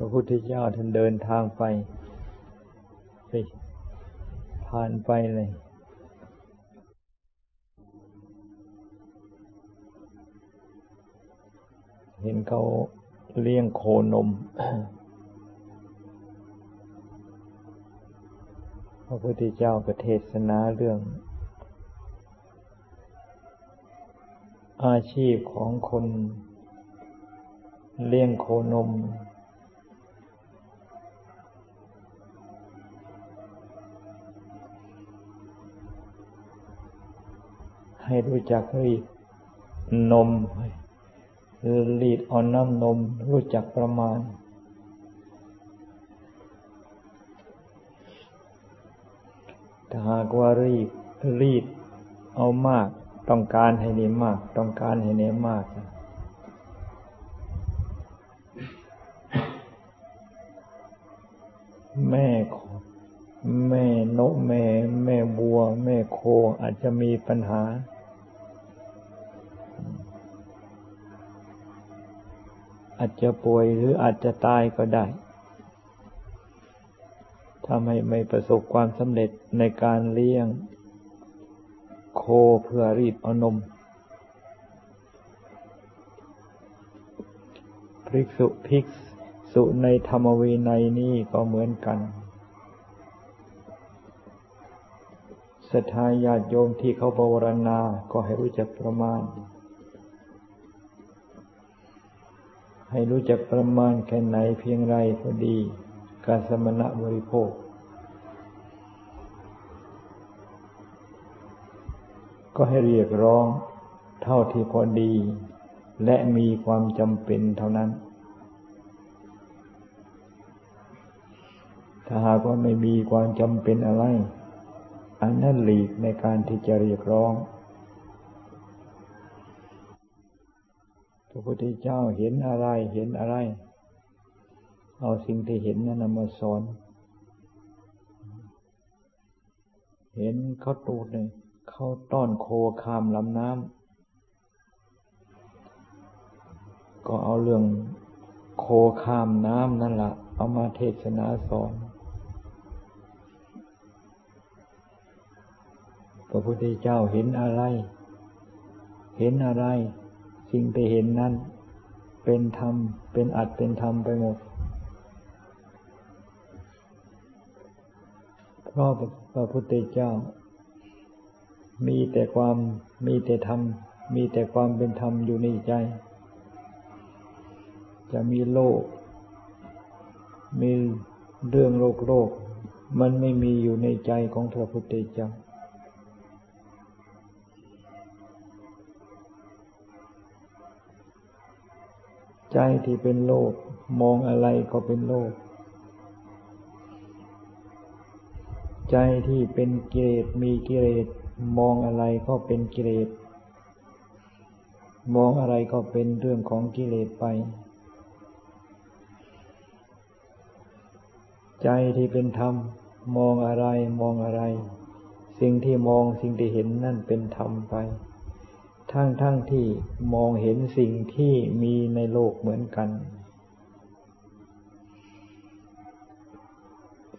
พระพุทธเจ้าท่านเดินทางไปไปผ่านไปเลย เห็นเขาเลี้ยงโคนม พระพุทธเจ้าก็เทศนาเรื่อง อาชีพของคนเลี้ยงโคนม ให้รู้จักรีดนมรีดเอาน้ำนม รู้จักประมาณ ถ้าหากว่ารีดรีดเอามาก ต้องการให้นี่มาก ต้องการให้นี่มากแม่แม่นกแม่ แม่บัว แม่โคอาจจะมีปัญหา อาจจะป่วยหรืออาจจะตายก็ได้ถ้าไม่ไม่ประสบความสำเร็จในการเลี้ยง โคเพื่อรีดเอานมพริกสุพิกสุในธรรมวีในนี้ก็เหมือนกันศรัทธาญาติโยมที่เขาบวรณาก็ให้รู้จักประมาณ ให้รู้จักประมาณแค่ไหนเพียงไรพอดี การสมณะบริโภค ก็ให้เรียกร้องเท่าที่พอดี และมีความจำเป็นเท่านั้น ถ้าหากว่าไม่มีความจำเป็นอะไร อันนั้นหลีกในการที่จะเรียกร้อง ระพุทธเจ้าเห็นอะไรเห็นอะไร เอาสิ่งที่เห็นนั้นมาสอน เห็นเขาตูดเลยเขาต้อนโคคามลำน้ำก็เอาเรื่องโคคามน้ำนั่นแหละเอามาเทศนาสอนพระพุทธเจ้าเห็นอะไร เห็นอะไร สิ่งที่เห็นนั้น เป็นธรรม เป็นอัดเป็นธรรมไปหมดเพราะพระพุทธเจ้า มีแต่ความมีแต่ธรรม มีแต่ความเป็นธรรมอยู่ในใจ จะมีโลก มีเรื่องโลกโลก มันไม่มีอยู่ในใจของพระพุทธเจ้า ใจที่เป็นโลกมองอะไรก็เป็นโลกใจที่เป็นกิเลสมีกิเลสมองอะไรก็เป็นกิเลสมองอะไรก็เป็นเรื่องของกิเลสไป ใจที่เป็นธรรม มองอะไรมองอะไร สิ่งที่มองสิ่งที่เห็นนั่นเป็นธรรมไป ทั้งทั้งที่มองเห็นสิ่งที่มีในโลกเหมือนกัน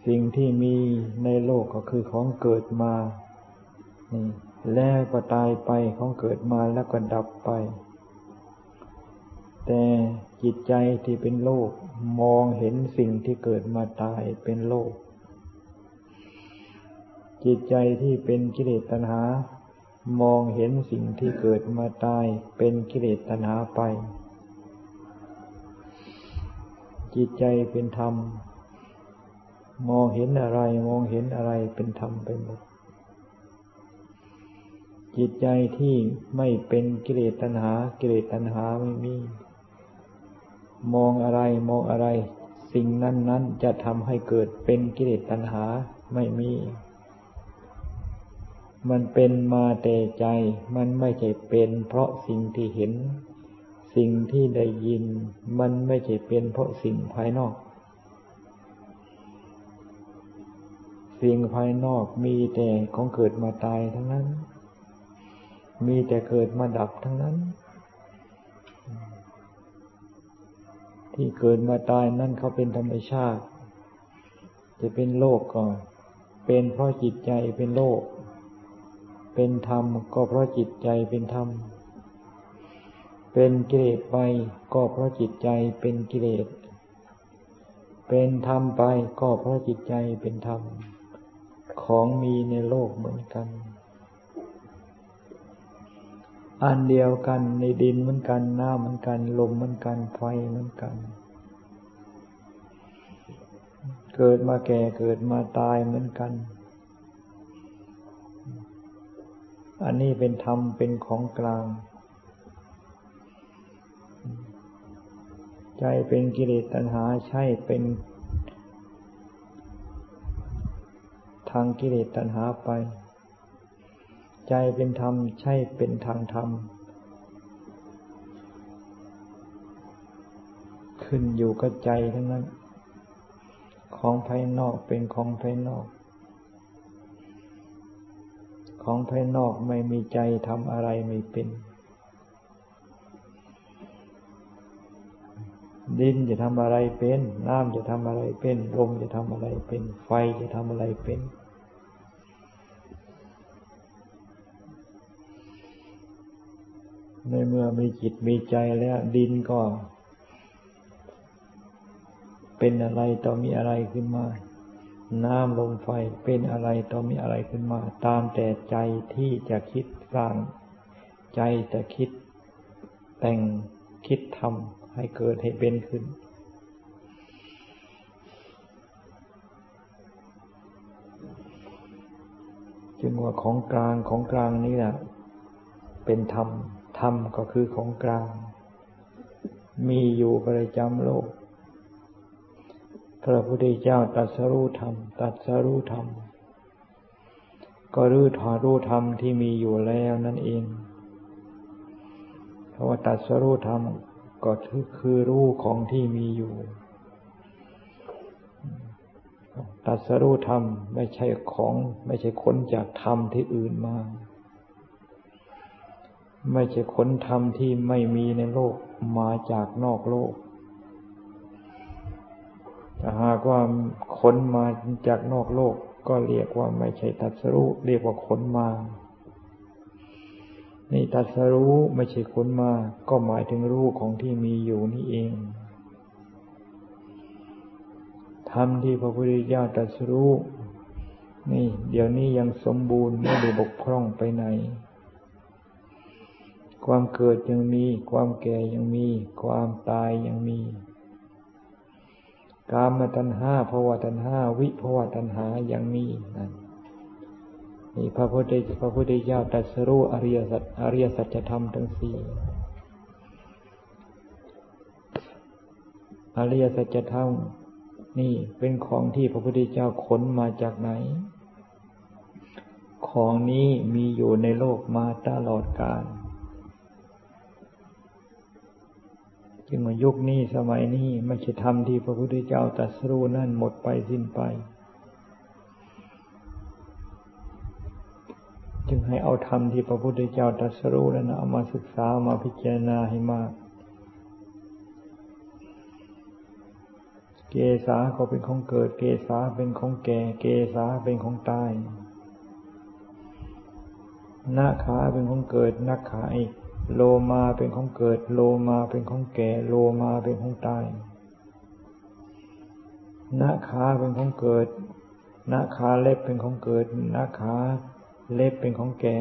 สิ่งที่มีในโลกก็คือของเกิดมานี่แล้วก็ตายไปของเกิดมาแล้วก็ดับไป แต่จิตใจที่เป็นโลกมองเห็นสิ่งที่เกิดมาตายเป็นโลก จิตใจที่เป็นกิเลสตัณหา มองเห็นสิ่งที่เกิดมาตายเป็นกิเลสตัณหาไป จิตใจเป็นธรรม มองเห็นอะไรมองเห็นอะไรเป็นธรรมไปหมด จิตใจที่ไม่เป็นกิเลสตัณหา กิเลสตัณหาไม่มี มองอะไรมองอะไร สิ่งนั้นนั้นจะทำให้เกิดเป็นกิเลสตัณหาไม่มี มันเป็นมาแต่ใจ มันไม่ใช่เป็นเพราะสิ่งที่เห็น สิ่งที่ได้ยิน มันไม่ใช่เป็นเพราะสิ่งภายนอก สิ่งภายนอกมีแต่ของเกิดมาตายทั้งนั้น มีแต่เกิดมาดับทั้งนั้น ที่เกิดมาตายนั่นเขาเป็นธรรมชาติ จะเป็นโลกก็เป็นเพราะจิตใจเป็นโลก เป็นธรรมก็เพราะจิตใจเป็นธรรม เป็นกิเลสไปก็เพราะจิตใจเป็นกิเลส เป็นธรรมไปก็เพราะจิตใจเป็นธรรม ของมีในโลกเหมือนกัน อันเดียวกันในดินเหมือนกันน้ำเหมือนกันลมเหมือนกันไฟเหมือนกัน เกิดมาแก่เกิดมาตายเหมือนกัน อันนี้เป็นธรรมเป็นของกลาง ใจเป็นกิเลสตัณหาใช่เป็นทางกิเลสตัณหาไป ใจเป็นธรรมใช่เป็นทางธรรม ขึ้นอยู่กับใจทั้งนั้น ของภายนอกเป็นของภายนอก ของภายนอกไม่มีใจทำอะไรไม่เป็น ดินจะทำอะไรเป็น น้ำจะทำอะไรเป็น ลมจะทำอะไรเป็น ไฟจะทำอะไรเป็นในเมื่อมีจิตมีใจแล้ว ดินก็ เป็นอะไรต่อมีอะไรขึ้นมา น้ำลมไฟเป็นอะไรต่อมีอะไรขึ้นมา ตามแต่ใจที่จะคิดสร้าง ใจจะคิดแต่งคิดทำให้เกิดให้เป็นขึ้น จึงว่าของกลางของกลางนี่แหละเป็นธรรม ธรรมก็คือของกลาง มีอยู่ประจำโลก พระพุทธเจ้าตรัสรู้ธรรมตรัสรู้ธรรม ก็รู้อถอรู้ธรรมที่มีอยู่แล้วนั่นเองเพราะว่าตรัสรู้ธรรมก็คือคือรู้ของที่มีอยู่ ตัดสรู้ธรรมไม่ใช่ของไม่ใช่ค้นจากธรรมที่อื่นมา ไม่ใช่ค้นธรรมที่ไม่มีในโลกมาจากนอกโลก ถ้าหากว่าขนมาจากนอกโลกก็เรียกว่าไม่ใช่ตัดสรู้เรียกว่าขนมา นี่ตัดสรู้ไม่ใช่ขนมา ก็หมายถึงรู้ของที่มีอยู่นี่เองธรรมที่พระพุทธเจ้าตรัสรู้ นี่ เดี๋ยวนี้ยังสมบูรณ์ไม่ได้บกพร่องไปไหน ความเกิดยังมี ความแก่ยังมี ความตายยังมี กามตัณหาภาวะตัณหาวิภาวะตัณหาย่างนี้นั่นนี่พระพุทธพระพุทธเจ้าตรัสรู้อริยสัจอริยสัจธรรมทั้งสี่อริยสัจธรรมนี่เป็นของที่พระพุทธเจ้าขนมาจากไหน ของนี้มีอยู่ในโลกมาตลอดกาล จึงว่ายุคนี้สมัยนี้ไม่ใช่ธรรมที่พระพุทธเจ้าตรัสรู้นั่นหมดไปสิ้นไป จึงให้เอาธรรมที่พระพุทธเจ้าตรัสรู้แล้นเอามาศึกษามาพิจารณาให้มาก เกษาก็เป็นของเกิด เกษาเป็นของแก่ เกษาเป็นของตายนาขาเป็นของเกิดนาขาอีก โลมาเป็นของเกิด โลมาเป็นของแก่ โลมาเป็นของตายนาขาเป็นของเกิดนาขาเล็บเป็นของเกิดนาขาเล็บเป็นของแก่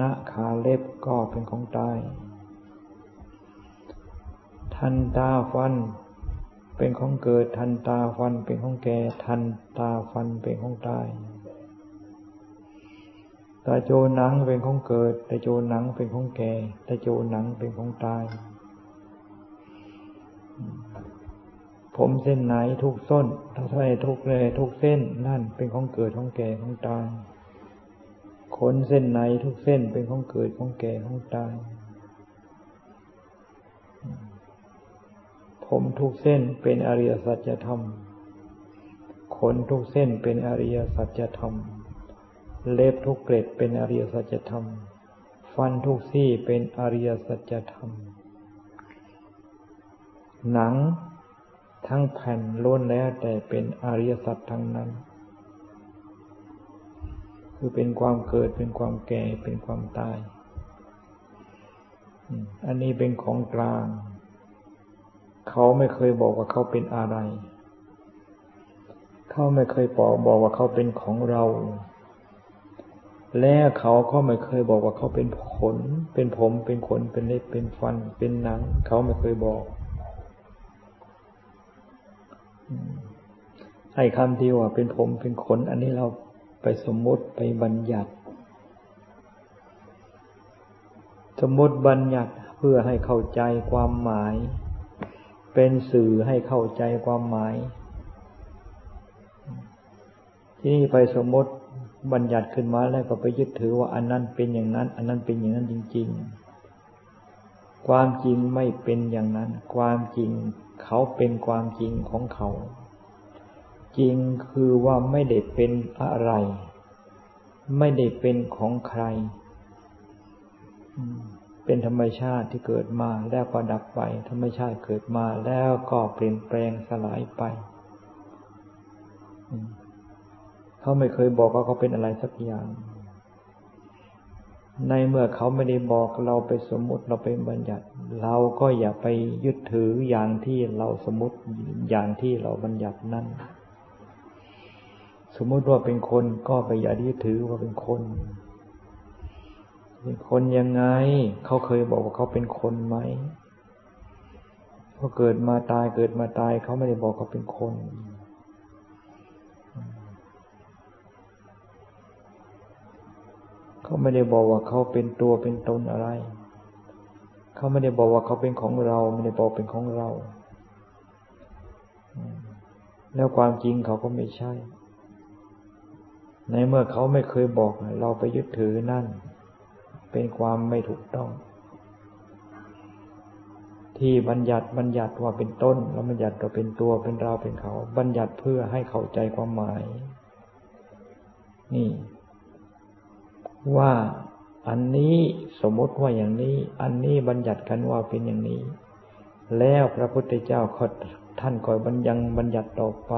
นาขาเล็บก็เป็นของตาย ทันตาฟัน เป็นของเกิด ทันตาฟันเป็นของแก่ ทันตาฟันเป็นของตาย ตาโจหนังเป็นของเกิดตาโจหนังเป็นของแก่ตาโจหนังเป็นของตาย ผมเส้นไหนทุกส้นถ้าใช่ทุกเลยทุกเส้นนั่นเป็นของเกิดของแก่ของตาย ขนเส้นไหนทุกเส้นเป็นของเกิดของแก่ของตาย ผมทุกเส้นเป็นอริยสัจธรรม ขนทุกเส้นเป็นอริยสัจธรรม เล็บทุกเกล็ดเป็นอริยสัจธรรม ฟันทุกซี่เป็นอริยสัจธรรม หนังทั้งแผ่นล้วนแล้วแต่เป็นอริยสัจทั้งนั้น คือเป็นความเกิดเป็นความแก่เป็นความตาย อันนี้เป็นของกลาง เขาไม่เคยบอกว่าเขาเป็นอะไร เขาไม่เคยบอกบอกว่าเขาเป็นของเรา และเขาก็ไม่เคยบอกว่าเขาเป็นขน เป็นผม เป็นขน เป็นเล็บ เป็นฟัน เป็นหนัง เขาไม่เคยบอก ไอ้คำที่ว่าเป็นผม เป็นขน อันนี้เราไปสมมติไปบัญญัติ สมมติบัญญัติเพื่อให้เข้าใจความหมาย เป็นสื่อให้เข้าใจความหมาย ที่นี่ไปสมมติ บัญญัติขึ้นมาแล้วก็ไปยึดถือว่าอันนั้นเป็นอย่างนั้น อันนั้นเป็นอย่างนั้นจริง ๆ ความจริงไม่เป็นอย่างนั้น ความจริงเขาเป็นความจริงของเขา จริงคือว่าไม่ได้เป็นอะไร ไม่ได้เป็นของใคร เป็นธรรมชาติที่เกิดมาแล้วก็ดับไป ธรรมชาติเกิดมาแล้วก็เปลี่ยนแปลงสลายไป เขาไม่เคยบอกว่าเขาเป็นอะไรสักอย่าง ในเมื่อเขาไม่ได้บอกเราไปสมมติเราไปบัญญัติ เราก็อย่าไปยึดถืออย่างที่เราสมมติอย่างที่เราบัญญัตินั้นสมมติว่าเป็นคนก็ไปอย่ายึดถือว่าเป็นคนเป็นคนยังไง เขาเคยบอกว่าเขาเป็นคนไหมเขาเกิดมาตายเกิดมาตายเขาไม่ได้บอกเขาเป็นคน เขาไม่ได้บอกว่าเขาเป็นตัวเป็นตนอะไร เขาไม่ได้บอกว่าเขาเป็นของเราไม่ได้บอกเป็นของเรา แล้วความจริงเขาก็ไม่ใช่ ในเมื่อเขาไม่เคยบอก เราไปยึดถือนั่น เป็นความไม่ถูกต้อง ที่บัญญัติบัญญัติว่าเป็นต้น แล้วบัญญัติว่าเป็นตัวเป็นเราเป็นเขา บัญญัติเพื่อให้เข้าใจความหมาย นี่ ว่าอันนี้สมมติว่าอย่างนี้ อันนี้บัญญัติกันว่าเป็นอย่างนี้ แล้วพระพุทธเจ้าท่านคอยบัญญังบัญญัติต่อไป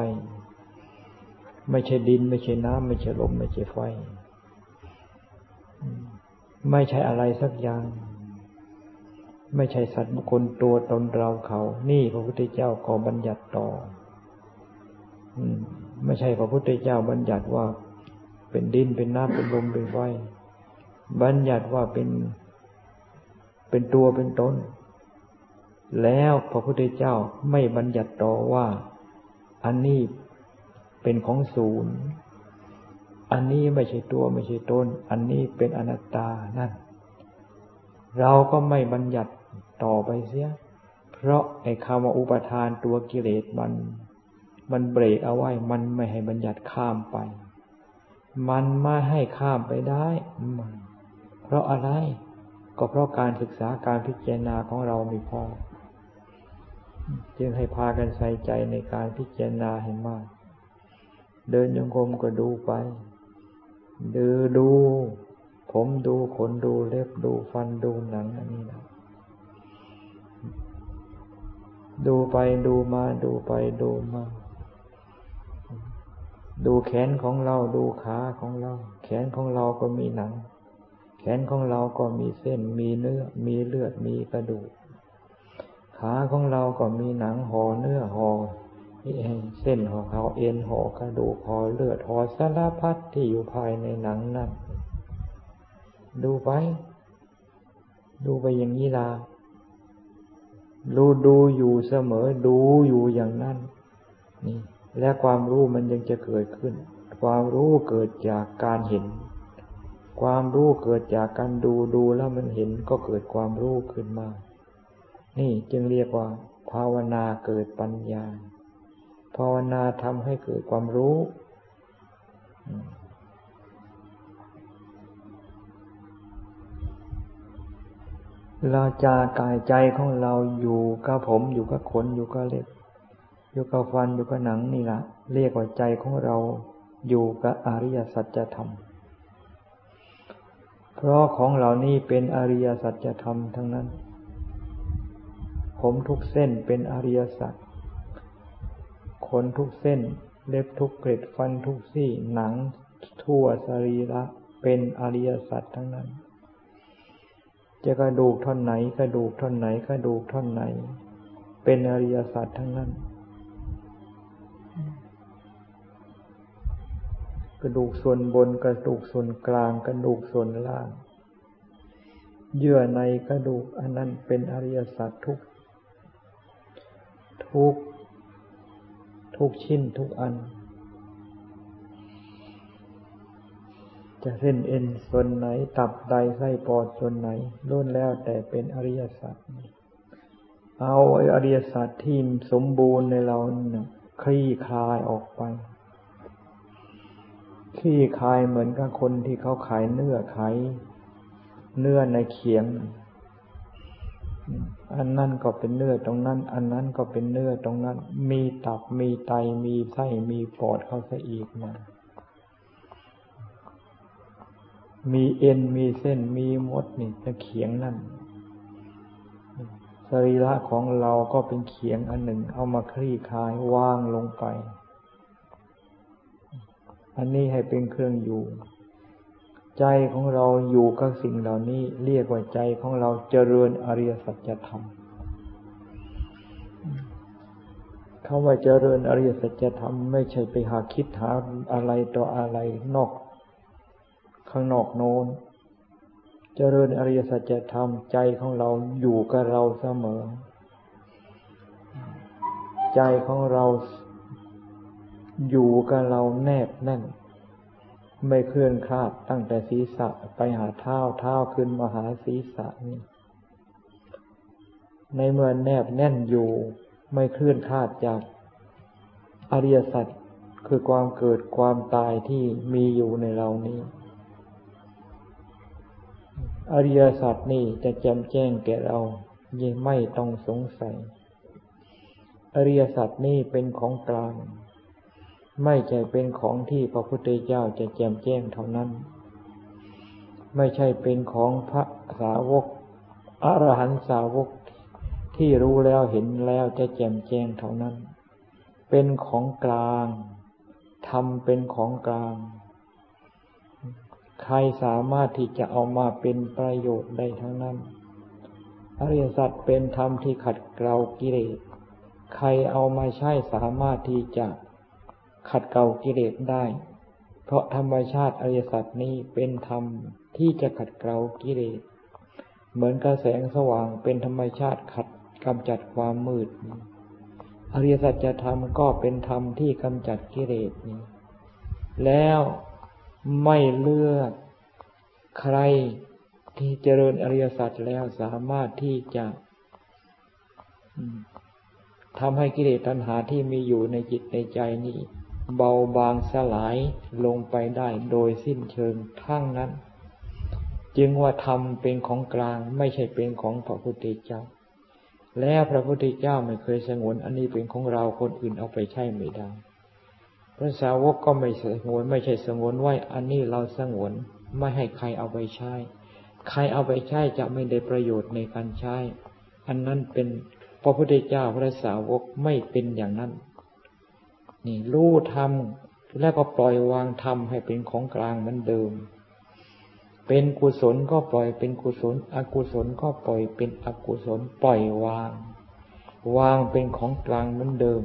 ไม่ใช่ดิน ไม่ใช่น้ำไม่ใช่ลมไม่ใช่ไฟ ไม่ใช่อะไรสักอย่าง ไม่ใช่สัตว์บุคคลตัวตนเราเขา นี่พระพุทธเจ้าขอบัญญัติต่อไม่ใช่พระพุทธเจ้าบัญญัติว่าเป็นดินเป็นน้ำเป็นลมเป็นไฟ บัญญัติว่าเป็นเป็นตัวเป็นตน แล้วพระพุทธเจ้าไม่บัญญัติต่อว่า อันนี้เป็นของศูนย์ อันนี้ไม่ใช่ตัวไม่ใช่ตน อันนี้เป็นอนัตตานั่น เราก็ไม่บัญญัติต่อไปเสีย เพราะไอ้คำว่าอุปทานตัวกิเลสมัน มันเบรกเอาไว้ มันไม่ให้บัญญัติข้ามไป มันไม่ให้ข้ามไปได้มัน เพราะอะไร ก็เพราะการศึกษาการพิจารณาของเราไม่พอ จึงให้พากันใส่ใจในการพิจารณาให้มาก เดินยงกรมก็ดูไปดูดู ผมดูขนดูเล็บดูฟันดูหนังอันนี้นะดูไปดูมาดูไปดูมา ดูแขนของเราดูขาของเรา แขนของเราก็มีหนัง ขนของเราก็มีเส้นมีเนื้อ มีเลือดมีกระดูก ขาของเราก็มีหนังห่อเนื้อห่อเส้นห่อเขาเอ็นห่อกระดูกห่อเลือดห่อสารพัดที่อยู่ภายในหนังนั่นดูไป ดูไปอย่างนี้ละดูดูอยู่เสมอ ดูอยู่อย่างนั้นนี่และความรู้มันยังจะเกิดขึ้น ความรู้เกิดจากการเห็น ความรู้เกิดจากการดูดูแล้วมันเห็นก็เกิดความรู้ขึ้นมา นี่จึงเรียกว่า ภาวนาเกิดปัญญา ภาวนาทำให้เกิดความรู้เราจากายใจของเราอยู่กับผมอยู่กับขนอยู่กับเล็บอยู่กับฟันอยู่กับหนังนี่แหละเรียกว่าใจของเราอยู่กับอริยสัจธรรม เพราะของเหล่านี้เป็นอริยสัจธรรมทั้งนั้น ผมทุกเส้นเป็นอริยสัจขนทุกเส้น เล็บทุกเกล็ดฟันทุกซี่หนังทั่วสรีระเป็นอริยสัจทั้งนั้น จะกระดูกท่อนไหนกระดูกท่อนไหนกระดูกท่อนไหน เป็นอริยสัจทั้งนั้น ระดูกส่วนบนกระดูกส่วนกลางกระดูกส่วนล่าง เยื่อในกระดูกอันนั้นเป็นอริยสัจทุกทุกทุกชิ้นทุกอัน จะเส้นเอ็นส่วนไหนตับไตไส้ปอดส่วนไหนล้วนแล้วแต่เป็นอริยสัจเอาอริยสัจที่สมบูรณ์ในเราเนี่ยคลี่คลายออกไป คลี่คลายเหมือนกับคนที่เขาขายเนื้อขายเนื้อในเขียง อันนั้นก็เป็นเนื้อตรงนั้น อันนั้นก็เป็นเนื้อตรงนั้น มีตับมีไตมีไส้มีปอดเข้าซะอีกนะมีเอ็นมีเส้นมีมดนี่ตะเขียงนั่นสรีระของเราก็เป็นเขียงอันหนึ่ง เอามาคลี่คลายวางลงไป อันนี้ให้เป็นเครื่องอยู่ ใจของเราอยู่กับสิ่งเหล่านี้ เรียกว่าใจของเราเจริญอริยสัจธรรมคำว่าเจริญอริยสัจธรรมไม่ใช่ไปหาคิดหาอะไรต่ออะไรนอก ข้างนอกโน้น เจริญอริยสัจธรรมใจของเราอยู่กับเราเสมอ ใจของเรา อยู่กับเราแนบแน่น ไม่เคลื่อนคลาดตั้งแต่ศีรษะไปหาเท้าเท้าขึ้นมาหาศีรษะนี่ในเมื่อแนบแน่นอยู่ไม่เคลื่อนคลาดจากอริยสัจคือความเกิดความตายที่มีอยู่ในเรานี้ อริยสัจนี่จะแจ่มแจ้งแก่เรายิ่งไม่ต้องสงสัย อริยสัจนี่เป็นของกลาง ไม่ใช่เป็นของที่พระพุทธเจ้าจะแจ่มแจ้งเท่านั้น ไม่ใช่เป็นของพระสาวกอรหันสาวกที่รู้แล้วเห็นแล้วจะแจ่มแจ้งเท่านั้น เป็นของกลางทำเป็นของกลาง ใครสามารถที่จะเอามาเป็นประโยชน์ได้ทั้งนั้นอริยสัจเป็นธรรมที่ขัดเกลากิเลส ใครเอามาใช้สามารถที่จะ ขัดเกลากิเลสได้ เพราะธรรมชาติอริยสัจนี้เป็นธรรมที่จะขัดเกลากิเลส เหมือนกระแสงสว่างเป็นธรรมชาติขัดกำจัดความมืด อริยสัจธรรมก็เป็นธรรมที่กำจัดกิเลสนี้ แล้วไม่เลือกใครที่เจริญอริยสัจแล้วสามารถที่จะทำให้กิเลสตัณหาที่มีอยู่ในจิตในใจนี้ เบาบางสลายลงไปได้โดยสิ้นเชิงทั้งนั้น จึงว่าธรรมเป็นของกลางไม่ใช่เป็นของพระพุทธเจ้า แล้วพระพุทธเจ้าไม่เคยสงวนอันนี้เป็นของเราคนอื่นเอาไปใช้ไม่ได้พระสาวกก็ไม่สงวนไม่ใช่สงวนไว้อันนี้เราสงวนไม่ให้ใครเอาไปใช้ ใครเอาไปใช้จะไม่ได้ประโยชน์ในการใช้ อันนั้นเป็นพระพุทธเจ้าพระสาวกไม่เป็นอย่างนั้น นี่รู้ทำแล้วก็ปล่อยวางทำให้เป็นของกลางเหมือนเดิม เป็นกุศลก็ปล่อยเป็นกุศล อกุศลก็ปล่อยเป็นอกุศลปล่อยวาง วางเป็นของกลางเหมือนเดิม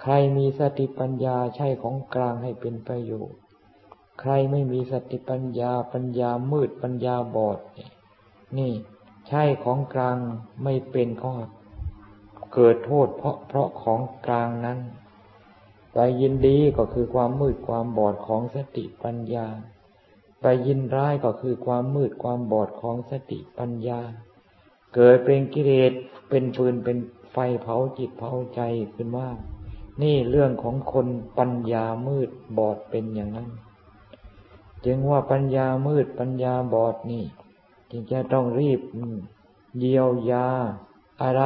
ใครมีสติปัญญาใช่ของกลางให้เป็นประโยชน์ ใครไม่มีสติปัญญาปัญญามืดปัญญาบอด นี่ใช่ของกลางไม่เป็นขอเกิดโทษเพราะเพราะของกลางนั้น ไปยินดีก็คือความมืดความบอดของสติปัญญา ไปยินร้ายก็คือความมืดความบอดของสติปัญญา เกิดเป็นกิเลสเป็นปืนเป็นไฟเผาจิตเผาใจขึ้นว่า นี่เรื่องของคนปัญญามืดบอดเป็นอย่างนั้น จึงว่าปัญญามืดปัญญาบอดนี่จึงจะต้องรีบเยียวยาอะไร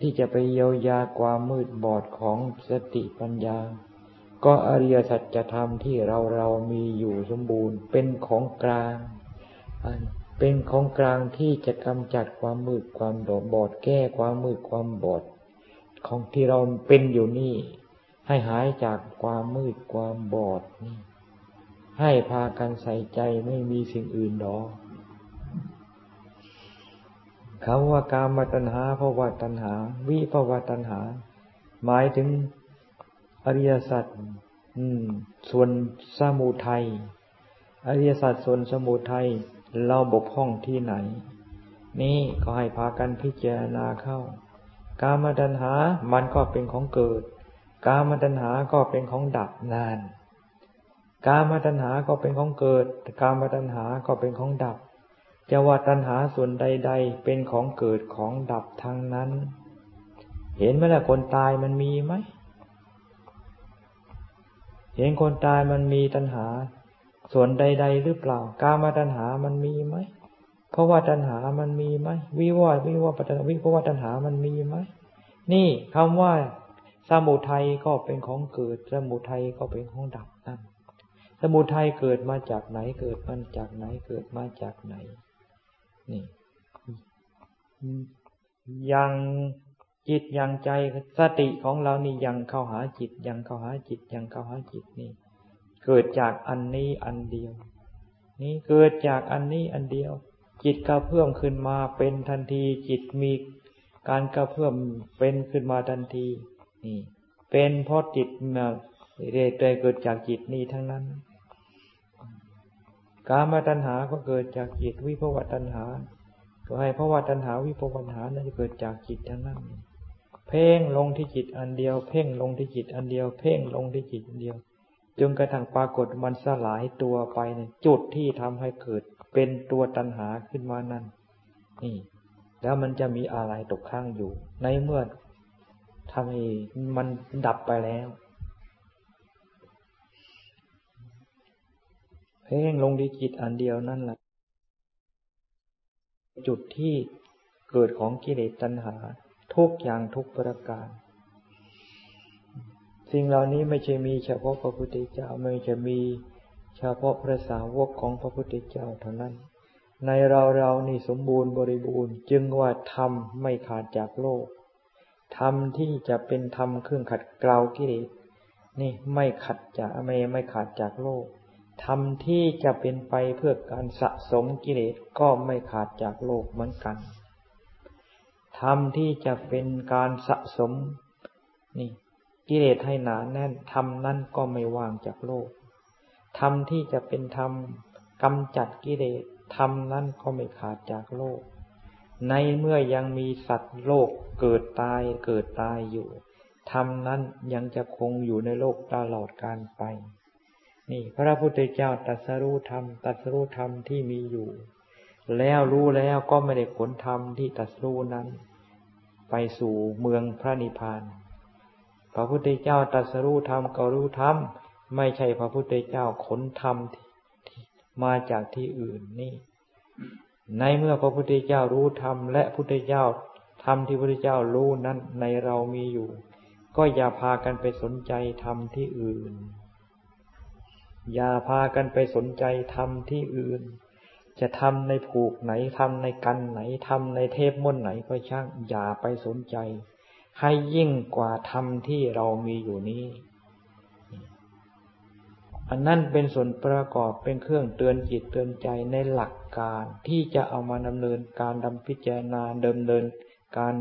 ที่จะไปเยียวยาความมืดบอดของสติปัญญา ก็อริยสัจธรรมที่เราเรามีอยู่สมบูรณ์ เป็นของกลางเป็นของกลางที่จะกำจัดความมืดความบอดแก้ความมืดความบอด ของที่เราเป็นอยู่นี่ ให้หายจากความมืดความบอดนี่ให้พากันใส่ใจไม่มีสิ่งอื่นดอก คำว่ากามตัณหาภาวะตัณหา วิภาวะตัณหา หมายถึงอริยสัจส่วนสมุทัยอริยสัจส่วนสมุทัยเราบกพร่องที่ไหน นี่ก็ให้พากันพิจารณาเข้า กามตัณหามันก็เป็นของเกิด กามตัณหาก็เป็นของดับนาน กามตัณหาก็เป็นของเกิด กามตัณหาก็เป็นของดับ จะว่าตัณหาส่วนใด ๆ เป็นของเกิดของดับทางนั้น เห็นไหมล่ะคนตายมันมีไหม เห็นคนตายมันมีตัณหา ส่วนใด ๆ หรือเปล่า กามาตัณหามันมีไหมเพราะว่าตัณหามันมีไหมวิวาวิวาปัตวิเพราะว่าตัณหามันมีไหมนี่คำว่าสมุทัยก็เป็นของเกิด สมุทัยก็เป็นของดับนั่นสมุทัยเกิดมาจากไหนเกิดมาจากไหนเกิดมาจากไหน นี่ยังจิตยังใจสติของเรานี่ยังเข้าหาจิต ยังเข้าหาจิต ยังเข้าหาจิตนี่ เกิดจากอันนี้อันเดียว นี่เกิดจากอันนี้อันเดียว จิตกระเพื่อมขึ้นมาเป็นทันที จิตมีการกระเพื่อมเป็นขึ้นมาทันที นี่ เป็นเพราะจิตเรื่อยๆเกิดจากจิตนี้ทั้งนั้น กามตัณหาก็เกิดจากจิตวิภวตัณหา ก็ให้ภวตัณหาวิภวตัณหานั้นเกิดจากจิตทั้งนั้นเพ่งลงที่จิตอันเดียว เพ่งลงที่จิตอันเดียว เพ่งลงที่จิตอันเดียวจนกระทั่งปรากฏมันสลายตัวไปเนี่ยจุดที่ทำให้เกิดเป็นตัวตัณหาขึ้นมานั่นนี่ แล้วมันจะมีอะไรตกข้างอยู่ ในเมื่อทำให้มันดับไปแล้ว เพ่งลงที่จิตอันเดียวนั่นแหละ จุดที่เกิดของกิเลสตัณหา ทุกอย่างทุกประการ สิ่งเหล่านี้ไม่ใช่มีเฉพาะพระพุทธเจ้าไม่ใช่มีเฉพาะพระสาวกของพระพุทธเจ้าเท่านั้น ในเราเรานี่สมบูรณ์บริบูรณ์ จึงว่าธรรมไม่ขาดจากโลกธรรมที่จะเป็นธรรมเครื่องขัดเกลากิเลสนี่ไม่ขัดจากไม่ไม่ขาดจากโลก ธรรมที่จะเป็นไปเพื่อการสะสมกิเลสก็ไม่ขาดจากโลกเหมือนกัน ธรรมที่จะเป็นการสะสม นี่กิเลสให้หนาแน่นธรรมนั้นก็ไม่ว่างจากโลก ธรรมที่จะเป็นธรรมกำจัดกิเลสธรรมนั้นก็ไม่ขาดจากโลก ในเมื่อยังมีสัตว์โลกเกิดตายเกิดตายอยู่ ธรรมนั้นยังจะคงอยู่ในโลกตลอดการไป นี่พระพุทธเจ้าตัดสรู้ธรรมตัดสรู้ธรรมที่มีอยู่ แล้วรู้แล้วก็ไม่ได้ผลธรรมที่ตัดสู้นั้น ไปสู่เมืองพระนิพพาน พระพุทธเจ้าตัดสรู้ธรรมก็รู้ธรรมไม่ใช่พระพุทธเจ้าขนธรรมมาจากที่อื่นนี่ ในเมื่อพระพุทธเจ้ารู้ธรรมและพุทธเจ้าธรรมที่พระพุทธเจ้ารู้นั้นในเรามีอยู่ ก็อย่าพากันไปสนใจธรรมที่อื่น อย่าพากันไปสนใจทำที่อื่น จะทำในผูกไหนทำในกันไหนทำในเทพมนไหนก็ช่าง อย่าไปสนใจ ให้ยิ่งกว่าธรรมที่เรามีอยู่นี้ อันนั้นเป็นส่วนประกอบเป็นเครื่องเตือนจิตเตือนใจในหลักการที่จะเอามาดำเนินการดำพิจารณาเดิมเดินการ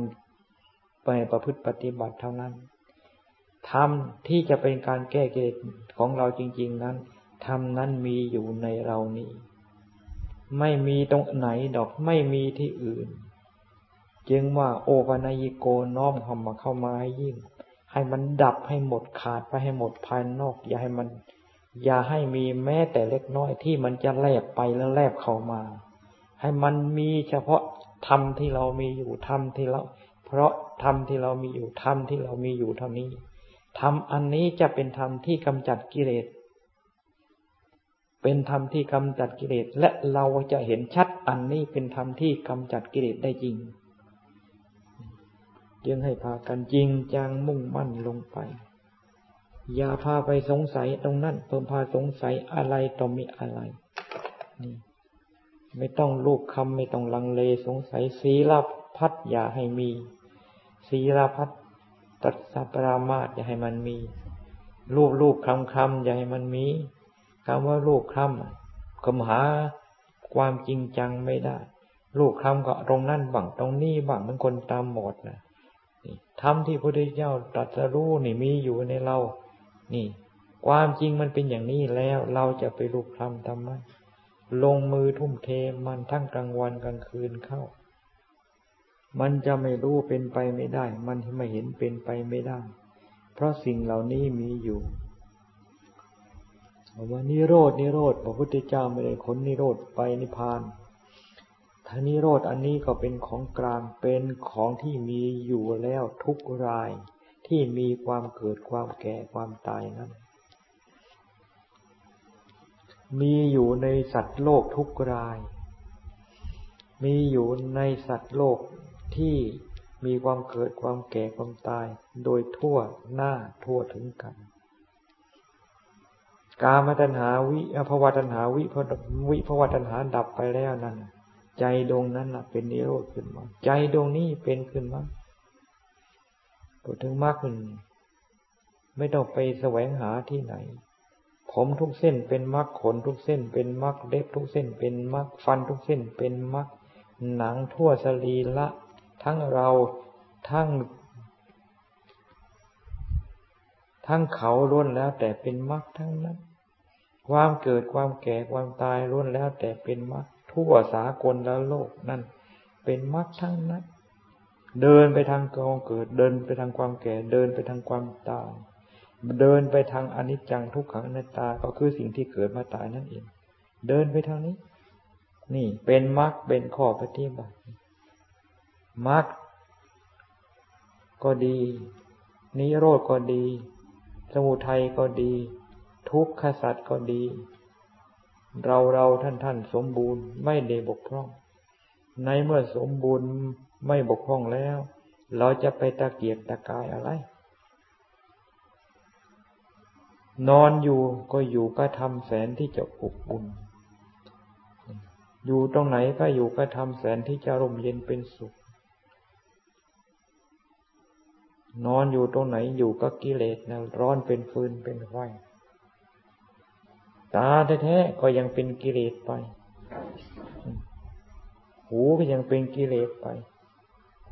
ไปประพฤติปฏิบัติเท่านั้นธรรมที่จะเป็นการแก้เกศ ของเราจริง ๆนั้นธรรมนั้นมีอยู่ในเรานี้ ไม่มีตรงไหนดอกไม่มีที่อื่น จึงว่าโอปนายโกน้อมเข้ามาเข้ามาให้ยิ่ง ให้มันดับให้หมดขาดไปให้หมดภายนอก อย่าให้มัน อย่าให้มีแม้แต่เล็กน้อยที่มันจะแลบไปแล้วแลบเข้ามา ให้มันมีเฉพาะธรรมที่เรามีอยู่ธรรมที่เรา เพราะธรรมที่เรามีอยู่ธรรมที่เรามีอยู่เท่านี้ ธรรมอันนี้จะเป็นธรรมที่กำจัดกิเลส เป็นธรรมที่กำจัดกิเลส และเราจะเห็นชัดอันนี้เป็นธรรมที่กำจัดกิเลสได้จริง จึงให้พากันจริงจังมุ่งมั่นลงไป อย่าพาไปสงสัยตรงนั้นเพิ่มพาสงสัยอะไรต่อมีอะไรนี่ไม่ต้องลูกคำไม่ต้องลังเลสงสัยศีลพัดอย่าให้มีศีลพัด ตัดสัปรามาตอย่าให้มันมี รูปรูปคำคำอย่าให้มันมีคำว่ารูปคำก็หาความจริงจังไม่ได้ รูปคำก็ตรงนั่นบังตรงนี้บังมันคนตามหมดนะธรรมที่พระพุทธเจ้าตรัสรู้นี่มีอยู่ในเรา นี่ ความจริงมันเป็นอย่างนี้แล้ว เราจะไปรูปคำทำไมลงมือทุ่มเทมันทั้งกลางวันกลางคืนเข้า มันจะไม่รู้เป็นไปไม่ได้ มันไม่เห็นเป็นไปไม่ได้ เพราะสิ่งเหล่านี้มีอยู่ว่านิโรดนิโรธพระพุทธเจ้าไม่ได้ขนนิโรธไปนิพพานทานิโรธอันนี้ก็เป็นของกลางเป็นของที่มีอยู่แล้วทุกรายที่มีความเกิดความแก่ความตายนั้น มีอยู่ในสัตว์โลกทุกราย มีอยู่ในสัตว์โลก ที่มีความเกิดความแก่ความตาย โดยทั่วหน้าทั่วถึงกัน กามตัณหาวิภวตัณหาวิวิภวตัณหาดับไปแล้วนั่นใจดวงนั้นเป็นนิโรธขึ้นมา ใจดวงนี้เป็นขึ้นมาพูถึงมากขึ้นไม่ต้องไปแสวงหาที่ไหน ผมทุกเส้นเป็นมรรคขนทุกเส้นเป็นมรรคเล็บทุกเส้นเป็นมรรคฟันทุกเส้นเป็นมรรคหนังทั่วสรีละ ทั้งเราทั้งทั้งเขาล้วนแล้วแต่เป็นมรรคทั้งนั้น ความเกิดความแก่ความตายล้วนแล้วแต่เป็นมรรคทั่วสากลและโลกนั่น เป็นมรรคทั้งนั้น เดินไปทางกองเกิด เดินไปทางความแก่ เดินไปทางความตาย เดินไปทางอนิจจังทุกขังอนัตตา ก็คือสิ่งที่เกิดมาตายนั่นเอง เดินไปทางนี้ นี่เป็นมรรคเป็นข้อปฏิบัติ มรรคก็ดี นิโรธก็ดี สมุทัยก็ดี ทุกขสัตว์ก็ดี เราเราท่านท่านสมบูรณ์ไม่ได้บกพร่อง ในเมื่อสมบูรณ์ไม่บกพร่องแล้ว เราจะไปตะเกียกตะกายอะไร นอนอยู่ก็อยู่ก็ทำแสนที่จะอบอุ่นอยู่ตรงไหนก็อยู่ก็ทำแสนที่จะร่มเย็นเป็นสุข นอนอยู่ตรงไหนอยู่ก็กิเลสนะร้อนเป็นฟืนเป็นไฟตาแท้ๆก็ยังเป็นกิเลสไป หูก็ยังเป็นกิเลสไป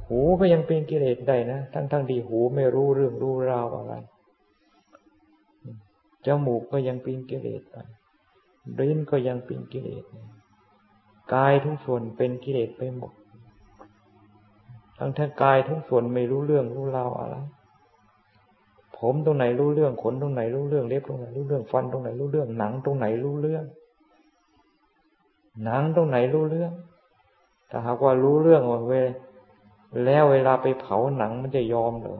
หูก็ยังเป็นกิเลสได้นะ ทั้งๆที่หูไม่รู้เรื่องรู้ราวอะไร จมูกก็ยังเป็นกิเลสไปลิ้นก็ยังเป็นกิเลสกายทุกส่วนเป็นกิเลสไปหมด ทั้งทั้งกายทุกส่วนไม่รู้เรื่องรู้ราวอะไร ผมตรงไหนรู้เรื่องขนตรงไหนรู้เรื่องเล็บตรงไหนรู้เรื่องฟันตรงไหนรู้เรื่องหนังตรงไหนรู้เรื่อง หนังตรงไหนรู้เรื่องถ้าหากว่ารู้เรื่องเวแล้วเวลาไปเผาหนังมันจะยอมเหรอ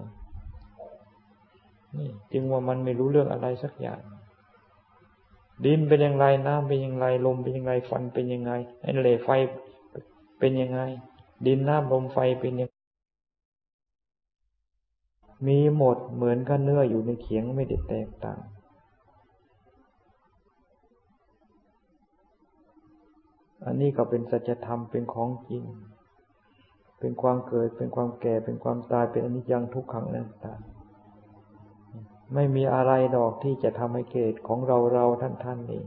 นี่จึงว่ามันไม่รู้เรื่องอะไรสักอย่าง ดินเป็นอย่างไรน้ำเป็นอย่างไร ลมเป็นอย่างไรฟันเป็นยังไงไอ้เหลไฟเป็นยังไง ดินน้ำลมไฟเป็นยัง มีหมดเหมือนกับเนื้ออยู่ในเขียงไม่ได้แตกต่าง อันนี้ก็เป็นสัจธรรมเป็นของจริง เป็นความเกิด เป็นความแก่ เป็นความตาย เป็นอนิจจังทุกขังนั่นต่างไม่มีอะไรดอกที่จะทำให้เกตของเราเราท่านท่านนี่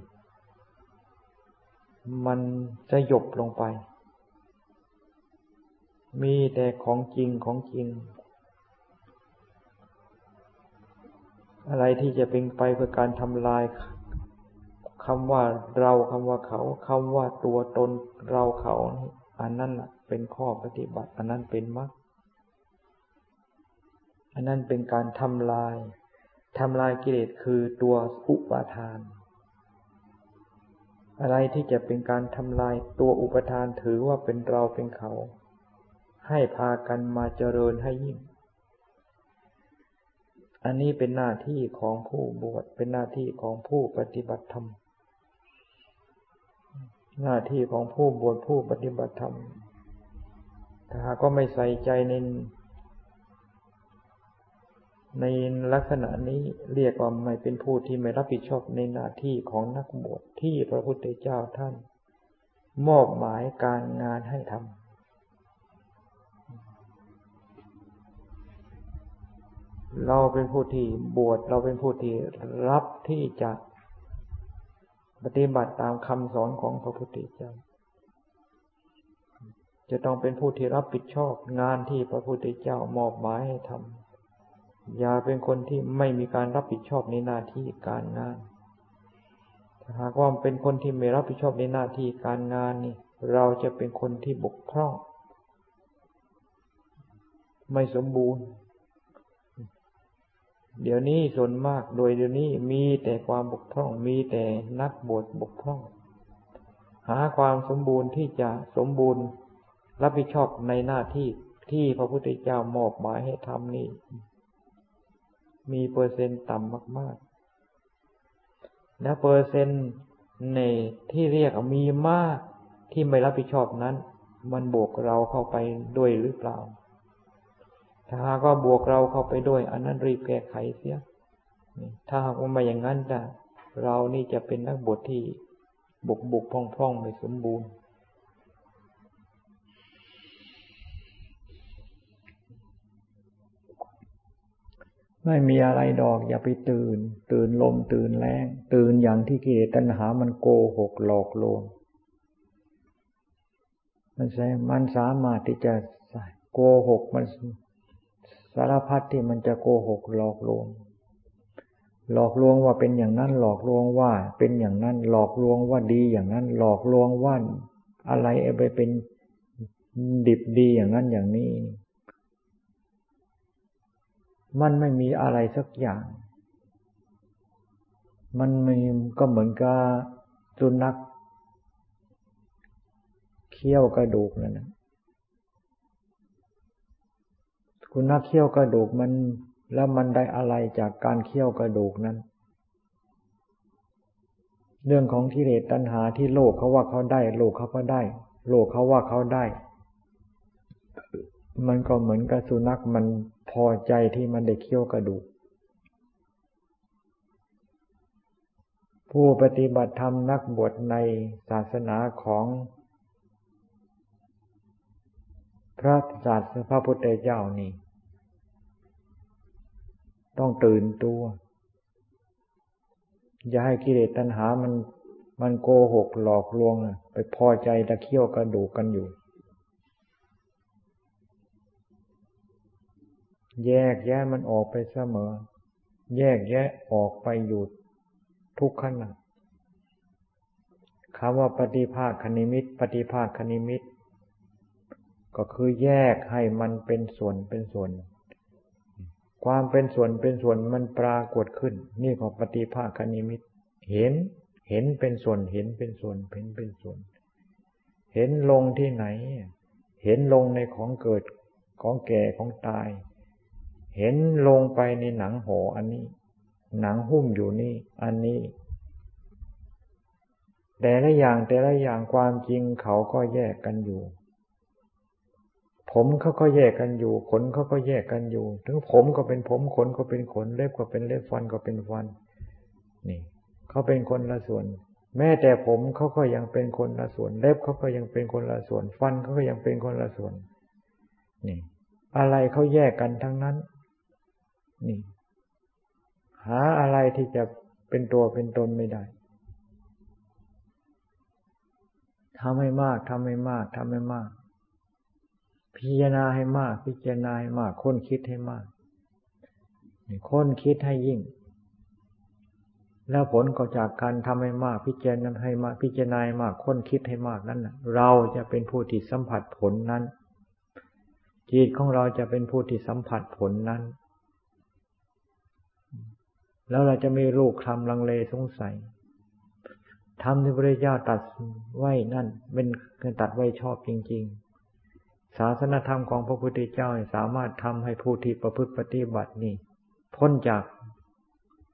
มันจะหยบลงไปมีแต่ของจริงของจริง อะไรที่จะเป็นไปเพื่อการทำลายคำว่าเราคำว่าเขาคำว่าตัวตนเราเขาอันนั้นเป็นข้อปฏิบัติ อันนั้นเป็นมรรคอันนั้นเป็นการทำลายทำลายกิเลสคือตัวอุปาทาน อะไรที่จะเป็นการทำลายตัวอุปทานถือว่าเป็นเราเป็นเขา ให้พากันมาเจริญให้ยิ่ง อันนี้เป็นหน้าที่ของผู้บวชเป็นหน้าที่ของผู้ปฏิบัติธรรม หน้าที่ของผู้บวชผู้ปฏิบัติธรรม ถ้าหากก็ไม่ใส่ใจในในลักษณะนี้เรียกว่าไม่เป็นผู้ที่ไม่รับผิดชอบในหน้าที่ของนักบวชที่พระพุทธเจ้าท่าน มอบหมายการงานให้ทำ เราเป็นผู้ที่บวชเราเป็นผู้ที่รับที่จะปฏิบัติตามคำสอนของพระพุทธเจ้า จะต้องเป็นผู้ที่รับผิดชอบงานที่พระพุทธเจ้ามอบหมายให้ทำอย่าเป็นคนที่ไม่มีการรับผิดชอบในหน้าที่การงานหากว่าเป็นคนที่ไม่รับผิดชอบในหน้าที่การงานนี่ เราจะเป็นคนที่บกพร่อง ไม่สมบูรณ์ เดี๋ยวนี้ส่วนมากโดยเดี๋ยวนี้มีแต่ความบกพร่องมีแต่นักบวชบกพร่อง หาความสมบูรณ์ที่จะสมบูรณ์รับผิดชอบในหน้าที่ที่พระพุทธเจ้ามอบหมายให้ทำนี่มีเปอร์เซ็นต์ต่ำมากๆ และเปอร์เซ็นต์ในที่เรียกมีมากที่ไม่รับผิดชอบนั้น มันบวกเราเข้าไปด้วยหรือเปล่า ถ้าหากว่าบวกเราเข้าไปด้วย อันนั้นรีบแก้ไขเสีย ถ้าหากว่าม่อย่างนั้นจะเรานี่จะเป็นนักบวชที่บุกบุกพ่องพ่องไม่สมบูรณ์ ไม่มีอะไรดอกอย่าไปตื่น ตื่นลมตื่นแรงตื่นอย่างที่กิเลสตัณหามันโกหกหลอกลวงมันใช่มันสามารถที่จะโกหกมัน สารพัดที่มันจะโกหกหลอกลวง หลอกลวงว่าเป็นอย่างนั้นหลอกลวงว่า เป็นอย่างนั้นหลอกลวงว่าดีอย่างนั้น หลอกลวงว่าอะไรไปเป็นดิบดีอย่างนั้นอย่างนี้ มันไม่มีอะไรสักอย่าง มันมีก็เหมือนกับสุนัขเคี้ยวกระดูกนั่นนะ คุณนักเคี้ยวกระดูกมัน แล้วมันได้อะไรจากการเคี้ยวกระดูกนั้น เรื่องของกิเลสตัณหาที่โลกเขาว่าเขาได้ โลกเขาก็ได้ โลกเขาว่าเขาได้ มันก็เหมือนกับสุนัขมันพอใจที่มันได้เคี้ยวกระดูก ผู้ปฏิบัติธรรมนักบวชในศาสนาของ พระศาสนาพระพุทธเจ้านี่ ต้องตื่นตัว อย่าให้กิเลสตัณหามันมันโกหกหลอกลวงไปพอใจตะเคี้ยวกระดูกกันอยู่ แยกแยะมันออกไปเสมอ แยกแยะออกไปอยู่ทุกขณะคำว่าปฏิภาคคณิมิต ปฏิภาคคณิมิต ก็คือแยกให้มันเป็นส่วนเป็นส่วน ความเป็นส่วนเป็นส่วนมันปรากฏขึ้น นี่ของปฏิภาคคณิมิต เห็น เห็นเป็นส่วน เห็นเป็นส่วน เห็นเป็นส่วน เห็นลงที่ไหน เห็นลงในของเกิด ของแก่ ของตาย เห็นลงไปในหนังห่ออันนี้ หนังหุ้มอยู่นี่ อันนี้ แต่ละอย่างแต่ละอย่างความจริงเขาก็แยกกันอยู่ ผมเขาก็แยกกันอยู่ ขนเขาก็แยกกันอยู่ ถึงผมก็เป็นผมขนก็เป็นขน เล็บก็เป็นเล็บฟันก็เป็นฟัน นี่เขาเป็นคนละส่วน แม้แต่ผมเขาก็ยังเป็นคนละส่วน เล็บเขาก็ยังเป็นคนละส่วน ฟันเขาก็ยังเป็นคนละส่วน นี่ อะไรเขาแยกกันทั้งนั้น นี่ หาอะไรที่จะเป็นตัวเป็นตนไม่ได้ทำให้มากทำให้มากทำให้มาก พิจารณาให้มาก พิจารณาให้มากค้นคิดให้มากค้นคิดให้ยิ่ง แล้วผลก็จากการทำให้มาก พิจารณาให้มากพิจารณาให้มากค้นคิดให้มากนั้นเราจะเป็นผู้ที่สัมผัสผลนั้น จิตของเราจะเป็นผู้ที่สัมผัสผลนั้น แล้วเราจะไม่ลูกคลำลังเลสงสัยทำที่พระเจ้าตัดไว้นั่น เป็นการตัดไว้ชอบจริง ๆ ศาสนธรรมของพระพุทธเจ้าสามารถทำให้ผู้ที่ประพฤติปฏิบัตินี่พ้นจาก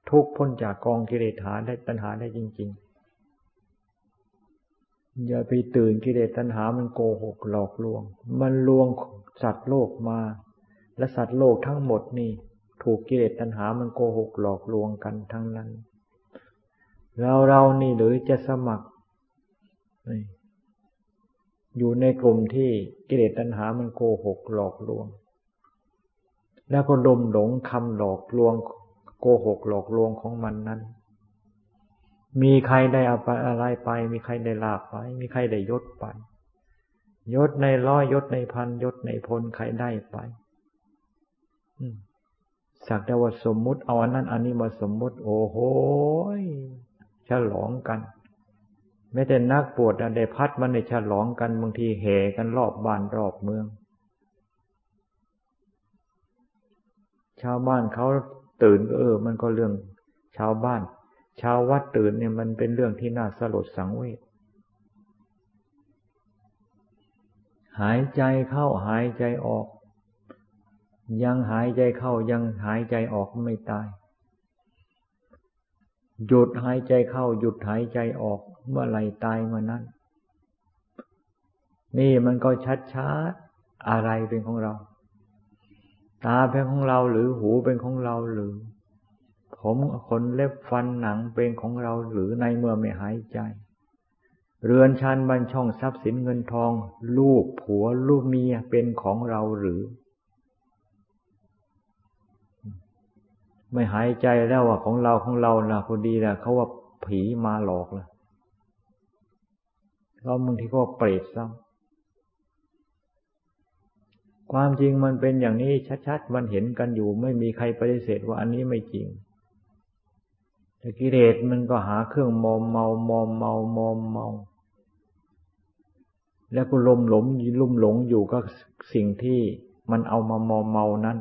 ทุกพ้นจากกองกิเลสหาได้ตัณหาได้จริง ๆ อย่าไปตื่นกิเลสตัณหามันโกหกหลอกลวง มันลวงสัตว์โลกมา และสัตว์โลกทั้งหมดนี่ ถูกกิเลสตัณหามันโกหกหลอกลวงกันทั้งนั้นเราเรานี่หรือจะสมัคร อยู่ในกลุ่มที่กิเลสตัณหามันโกหกหลอกลวง แล้วก็ดมหลงคำหลอกลวง โกหกหลอกลวงของมันนั้น มีใครได้เอาไปอะไรไป มีใครได้ลาบไป มีใครได้ยศไป ยศในร้อยยศในพันยศในพลใครได้ไปสักแต่ว่าสมมุติเอาอันนั้น อันนี้มาสมมุติ โอ้โหฉลองกัน ไม่แต่นักปวดได้พัดมันในฉลองกันบางทีเห่กันรอบบ้านรอบเมือง ชาวบ้านเขาตื่นเออ มันก็เรื่องชาวบ้าน ชาววัดตื่นเนี่ยมันเป็นเรื่องที่น่าสลดสังเวชหายใจเข้าหายใจออก ยังหายใจเข้ายังหายใจออกไม่ตาย หยุดหายใจเข้าหยุดหายใจออกเมื่อไรตายเมื่อนั้น นี่มันก็ชัดชัดอะไรเป็นของเรา ตาเป็นของเราหรือหูเป็นของเราหรือ ผมขนเล็บฟันหนังเป็นของเราหรือในเมื่อไม่หายใจ เรือนชานบัญช่องทรัพย์สินเงินทอง ลูกผัวลูกเมียเป็นของเราหรือ ไม่หายใจแล้วว่าของเราของเรานะพอดีนะเขาว่าผีมาหลอกละแล้วบางทีก็เปรตซ้ำความจริงมันเป็นอย่างนี้ชัดๆ มันเห็นกันอยู่ ไม่มีใครปฏิเสธว่าอันนี้ไม่จริงแต่กิเลสมันก็หาเครื่องมอมเมามอมเมามอมเมา แล้วก็ลมหลงลุ่มหลงอยู่กับสิ่งที่มันเอามามอมเมานั้น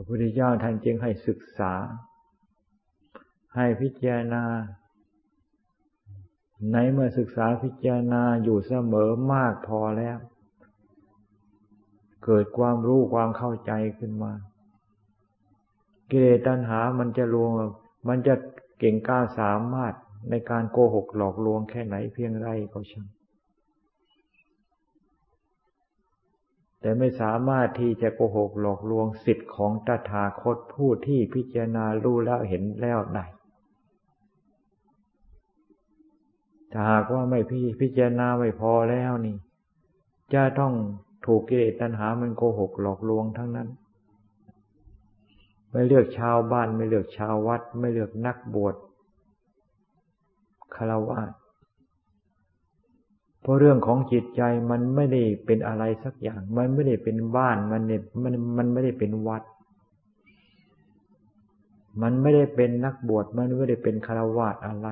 ระพุทธเจ้าท่านจึงให้ศึกษา ให้พิจารณา ในเมื่อศึกษาพิจารณาอยู่เสมอมากพอแล้ว เกิดความรู้ความเข้าใจขึ้นมาเกตัญหามันจะลวง มันจะเก่งกล้าสามารถในการโกหกหลอกลวงแค่ไหนเพียงไรก็ช่าง แต่ไม่สามารถที่จะโกหกหลอกลวงสิทธิ์ของตถาคตผู้ที่พิจารณารู้แล้วเห็นแล้วได้ถ้าหากว่าไม่พิพิจารณาไม่พอแล้วนี่ จะต้องถูกกิเลสตัณหามันโกหกหลอกลวงทั้งนั้น ไม่เลือกชาวบ้านไม่เลือกชาววัด ไม่เลือกนักบวชคารวะ เพราะเรื่องของจิตใจมันไม่ได้เป็นอะไรสักอย่าง มันไม่ได้เป็นบ้าน มันเนี่ยมันมันไม่ได้เป็นวัด มันไม่ได้เป็นนักบวช มันไม่ได้เป็นคารวะอะไร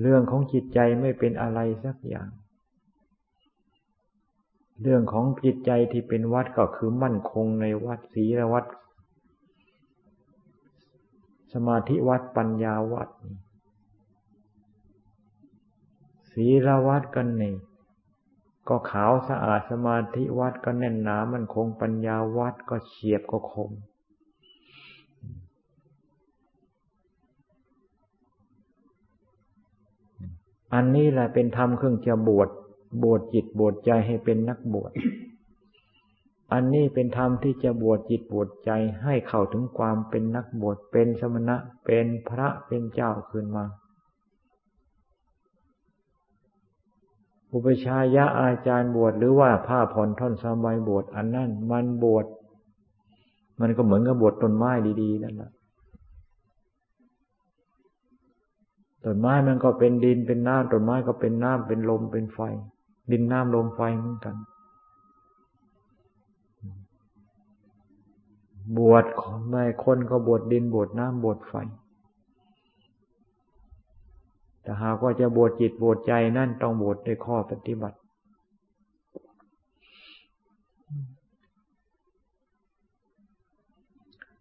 เรื่องของจิตใจไม่เป็นอะไรสักอย่าง เรื่องของจิตใจที่เป็นวัดก็คือมั่นคงในวัดศีลวัด สมาธิวัดปัญญาวัดนี่ ศีลวัดกันนี่ ก็ขาวสะอาดสมาธิวัดก็แน่นหนามันคงปัญญาวัดก็เฉียบก็คม อันนี้แหละเป็นธรรมเครื่องจะบวชบวชจิตบวชใจให้เป็นนักบวชอันนี้เป็นธรรมที่จะบวชจิตบวชใจให้เข้าถึงความเป็นนักบวชเป็นสมณะเป็นพระเป็นเจ้าขึ้นมา อุปชายะอาจารย์บวชหรือว่าผ้าผ่อนท่อนสบายบวชอันนั้นมันบวชมันก็เหมือนกับบวชต้นไม้ดีๆนั่นแหละต้นไม้มันก็เป็นดินเป็นน้ำต้นไม้ก็เป็นน้ำเป็นลมเป็นไฟ ดินน้ำลมไฟเหมือนกัน บวชไม่คนก็บวชดินบวชน้ำบวชไฟ แต่หากว่าจะบวชจิตบวชใจนั่นต้องบวชด้วยข้อปฏิบัติ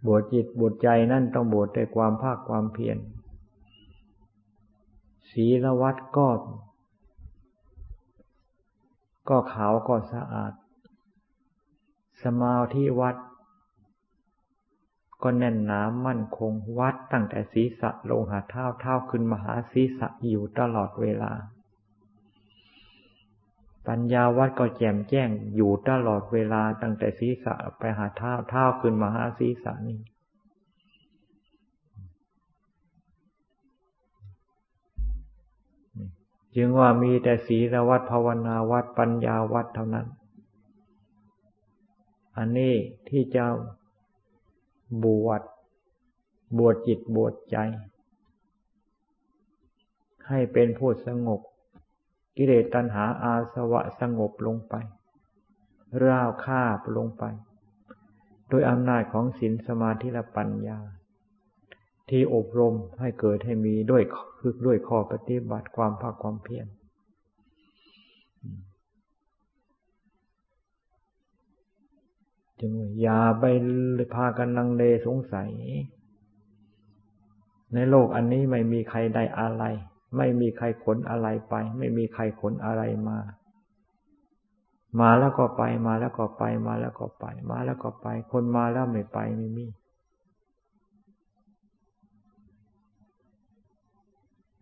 บวชจิตบวชใจนั่นต้องบวชด้วยความภาคความเพียรศีลวัดก็ก็ขาวก็สะอาด สมาธิวัด ก็แน่นหนามั่นคงวัดตั้งแต่ศีรษะลงหาเท้าเท้าขึ้นมาหาศีรษะอยู่ตลอดเวลา ปัญญาวัดก็แจ่มแจ้งอยู่ตลอดเวลาตั้งแต่ศีรษะไปหาเท้าเท้าขึ้นมาหาศีรษะนี้จึงว่ามีแต่ศีลวัดภาวนาวัดปัญญาวัดเท่านั้น อันนี้ที่จะ บวชบวชจิตบวชใจ ให้เป็นผู้สงบ กิเลสตัณหาอาสวะสงบลงไป ร่าวคาบลงไป โดยอำนาจของศีลสมาธิและปัญญา ที่อบรมให้เกิดให้มีด้วยคือด้วยข้อปฏิบัติความภาคความเพียร จึงอย่าไปพากันลังเลสงสัย ในโลกอันนี้ไม่มีใครได้อะไร ไม่มีใครขนอะไรไป ไม่มีใครขนอะไรมา มาแล้วก็ไปมาแล้วก็ไป มาแล้วก็ไป มาแล้วก็ไป คนมาแล้วไม่ไปไม่มี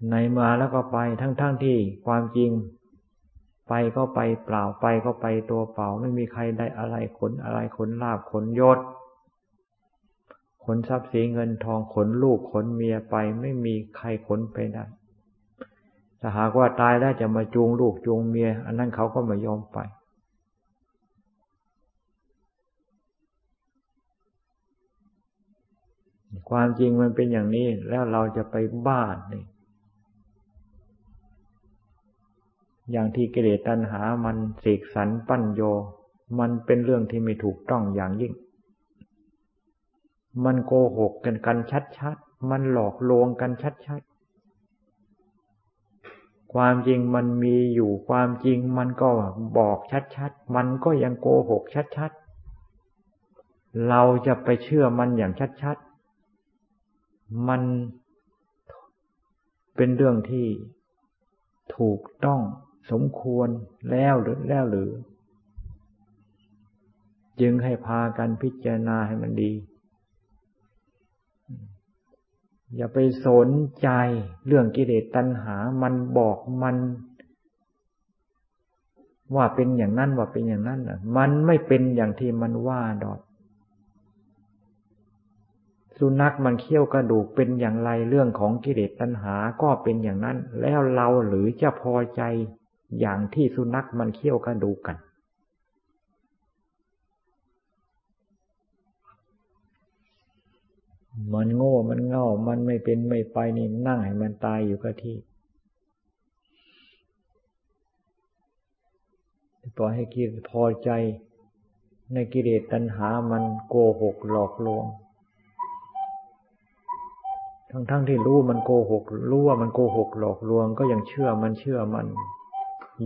ในมาแล้วก็ไปทั้งๆทที่ความจริง ไปก็ไปเปล่าไปก็ไปตัวเปล่า ไม่มีใครได้อะไรขนอะไรขนลาบขนยศขนทรัพย์สินเงินทองขนลูกขนเมียไป ไม่มีใครขนไปได้ถ้าหากว่าตายแล้วจะมาจูงลูกจูงเมีย อันนั้นเขาก็ไม่ยอมไป ความจริงมันเป็นอย่างนี้แล้วเราจะไปบ้านนี่ อย่างที่กิเลสตัณหามันเสกสรรปั้นโย มันเป็นเรื่องที่ไม่ถูกต้องอย่างยิ่ง มันโกหกกันกันชัดๆ มันหลอกลวงกันชัดๆ ความจริงมันมีอยู่ความจริงมันก็บอกชัดๆ มันก็ยังโกหกชัดๆ เราจะไปเชื่อมันอย่างชัดๆ มันเป็นเรื่องที่ถูกต้อง สมควรแล้วหรือแล้วหรือ จึงให้พากันพิจารณาให้มันดี อย่าไปสนใจเรื่องกิเลสตัณหา มันบอกมัน ว่าเป็นอย่างนั้นว่าเป็นอย่างนั้นมันไม่เป็นอย่างที่มันว่าดอกสุนัขมันเคี้ยวกระดูกเป็นอย่างไรเรื่องของกิเลสตัณหาก็เป็นอย่างนั้น แล้วเราหรือจะพอใจ อย่างที่สุนัขมันเคี้ยวกระดูกกัน มันโง่มันเง่ามันไม่เป็นไม่ไปนี่นั่งให้มันตายอยู่กับที่ปล่อยให้กิเลสพอใจ ในกิเลสตัณหามันโกหกหลอกลวง ทั้งๆทที่รู้มันโกหก รู้ว่ามันโกหกหลอกลวง ก็ยังเชื่อมันเชื่อมัน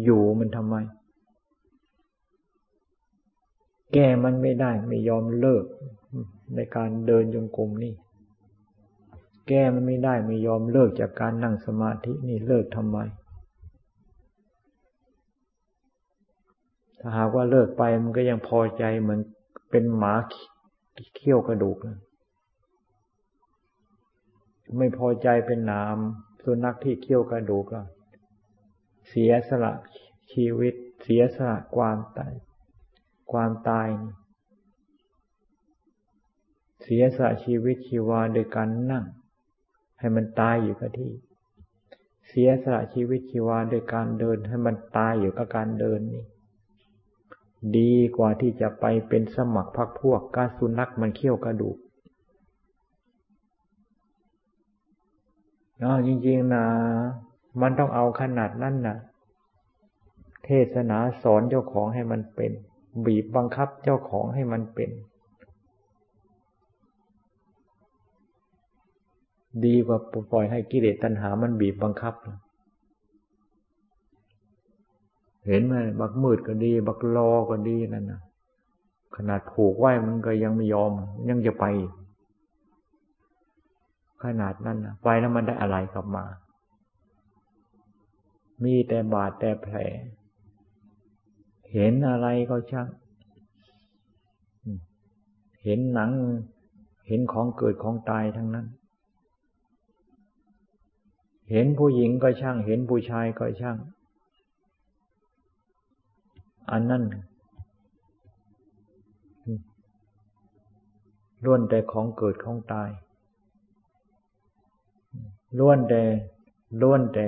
อยู่มันทำไม แก้มันไม่ได้ไม่ยอมเลิก ในการเดินจงกรมนี่แก้มันไม่ได้ไม่ยอมเลิกจากการนั่งสมาธินี่เลิกทำไม ถ้าหากว่าเลิกไปมันก็ยังพอใจเหมือนเป็นหมาเขี้ยวกระดูก ไม่พอใจเป็นหนามสุนัขที่เขี้ยวกระดูกแล้ว เสียสละชีวิต เสียสละความตาย ความตาย เสียสละชีวิตชีวาโดยการนั่ง ให้มันตายอยู่กับที่ เสียสละชีวิตชีวาโดยการเดิน ให้มันตายอยู่กับการเดินนี่ดีกว่าที่จะไปเป็นสมัครพักพวกกาสุนักมันเคี้ยวกระดูกอ๋อจริงๆนะ มันต้องเอาขนาดนั้นนะเทศนาสอนเจ้าของให้มันเป็น บีบบังคับเจ้าของให้มันเป็น ดีกว่าปล่อยให้กิเลสตัณหามันบีบบังคับ เห็นไหมบักมืดก็ดี บักรอก็ดีนั่นนะขนาดผูกไว้มันก็ยังไม่ยอม ยังจะไป ขนาดนั้นนะไปแล้วมันได้อะไรกลับมา มีแต่บาดแต่แผล เห็นอะไรก็ช่างเห็นหนัง เห็นของเกิดของตายทั้งนั้น เห็นผู้หญิงก็ช่าง เห็นผู้ชายก็ช่าง อันนั้นล้วนแต่ของเกิดของตายล้วนแต่ ล้วนแต่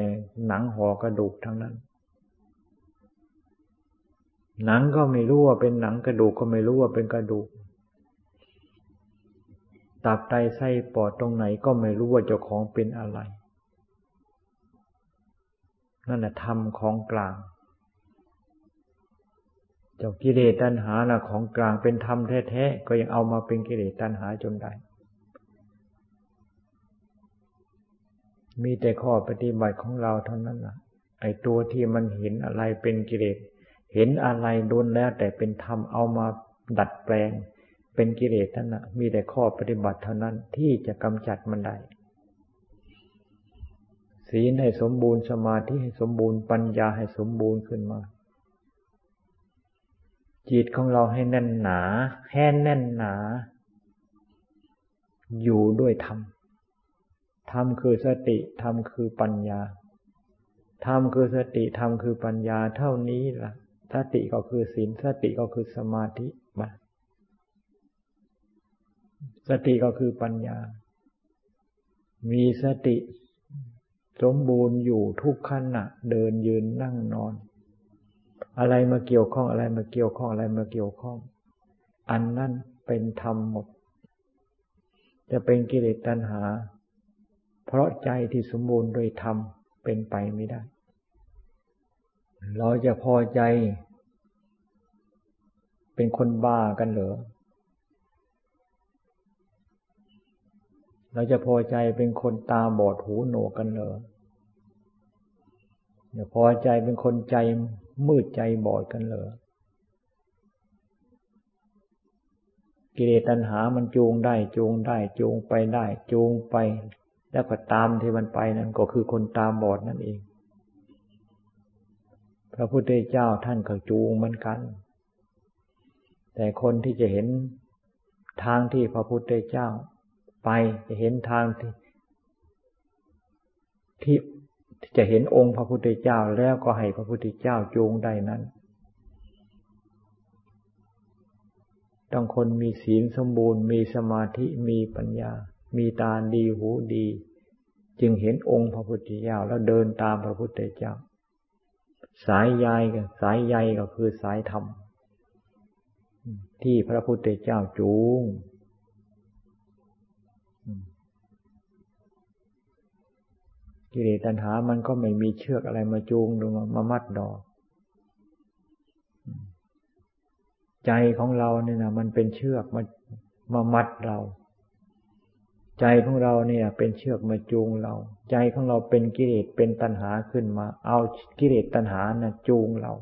หนังห่อกระดูกทั้งนั้น หนังก็ไม่รู้ว่าเป็นหนังกระดูกก็ไม่รู้ว่าเป็นกระดูก ตับไตไส้ปอดตรงไหนก็ไม่รู้ว่าเจ้าของเป็นอะไร นั่นแหละธรรมของกลาง เจ้ากิเลสตัณหาน่ะของกลางเป็นธรรมแท้ๆก็ยังเอามาเป็นกิเลสตัณหาจนได้ มีแต่ข้อปฏิบัติของเราเท่านั้นนะไอ้ตัวที่มันเห็นอะไรเป็นกิเลส เห็นอะไรโดนแล้ว แต่เป็นธรรมเอามาดัดแปลง เป็นกิเลสท่านนะมีแต่ข้อปฏิบัติเท่านั้นที่จะกำจัดมันได้ ศีลให้สมบูรณ์สมาธิให้สมบูรณ์ปัญญาให้สมบูรณ์ขึ้นมา จิตของเราให้แน่นหนา แห่แน่นหนา อยู่ด้วยธรรม ธรรมคือสติธรรมคือปัญญาธรรมคือสติธรรมคือปัญญาเท่านี้ละ่ะ สติก็คือศีลสติก็คือสมาธิมาสติก็คือปัญญา มีสติสมบูรณ์อยู่ทุกขณะเดินยืนนั่งนอน อะไรมาเกี่ยวข้องอะไรมาเกี่ยวข้องอะไรมาเกี่ยวข้อง อันนั้นเป็นธรรมหมด จะเป็นกิเลสตัณหา เพราะใจที่สมบูรณ์โดยธรรมเป็นไปไม่ได้ เราจะพอใจ เป็นคนบ้ากันเหรอ เราจะพอใจเป็นคนตาบอดหูหนวกกันเหรออย่าพอใจเป็นคนใจมืดใจบอดกันเหรอ กิเลสตัณหามันจูงได้ จูงได้ จูงไปได้ จูงไป แล้วก็ตามที่มันไปนั่นก็คือคนตามบอดนั่นเอง พระพุทธเจ้าท่านก็จูงเหมือนกัน แต่คนที่จะเห็นทางที่พระพุทธเจ้า ไปจะเห็นทางที่ที่จะเห็นองค์พระพุทธเจ้าแล้วก็ให้พระพุทธเจ้าจูงได้นั้น ต้องคนมีศีลสมบูรณ์ มีสมาธิมีปัญญา มีตาดีหูดี จึงเห็นองค์พระพุทธเจ้าแล้วเดินตามพระพุทธเจ้า สายใยกับสายใยก็คือสายธรรม ที่พระพุทธเจ้าจูงกิเลสตัณหา มันก็ไม่มีเชือกอะไรมาจูงหรือมามัดดอก ใจของเราเนี่ยนะมันเป็นเชือกมามามัดเรา ใจของเราเนี่ย เป็นเชือกมาจูงเรา ใจของเราเป็นกิเลสเป็นตัณหาขึ้นมา เอากิเลสตัณหานะ่ะจูงเรา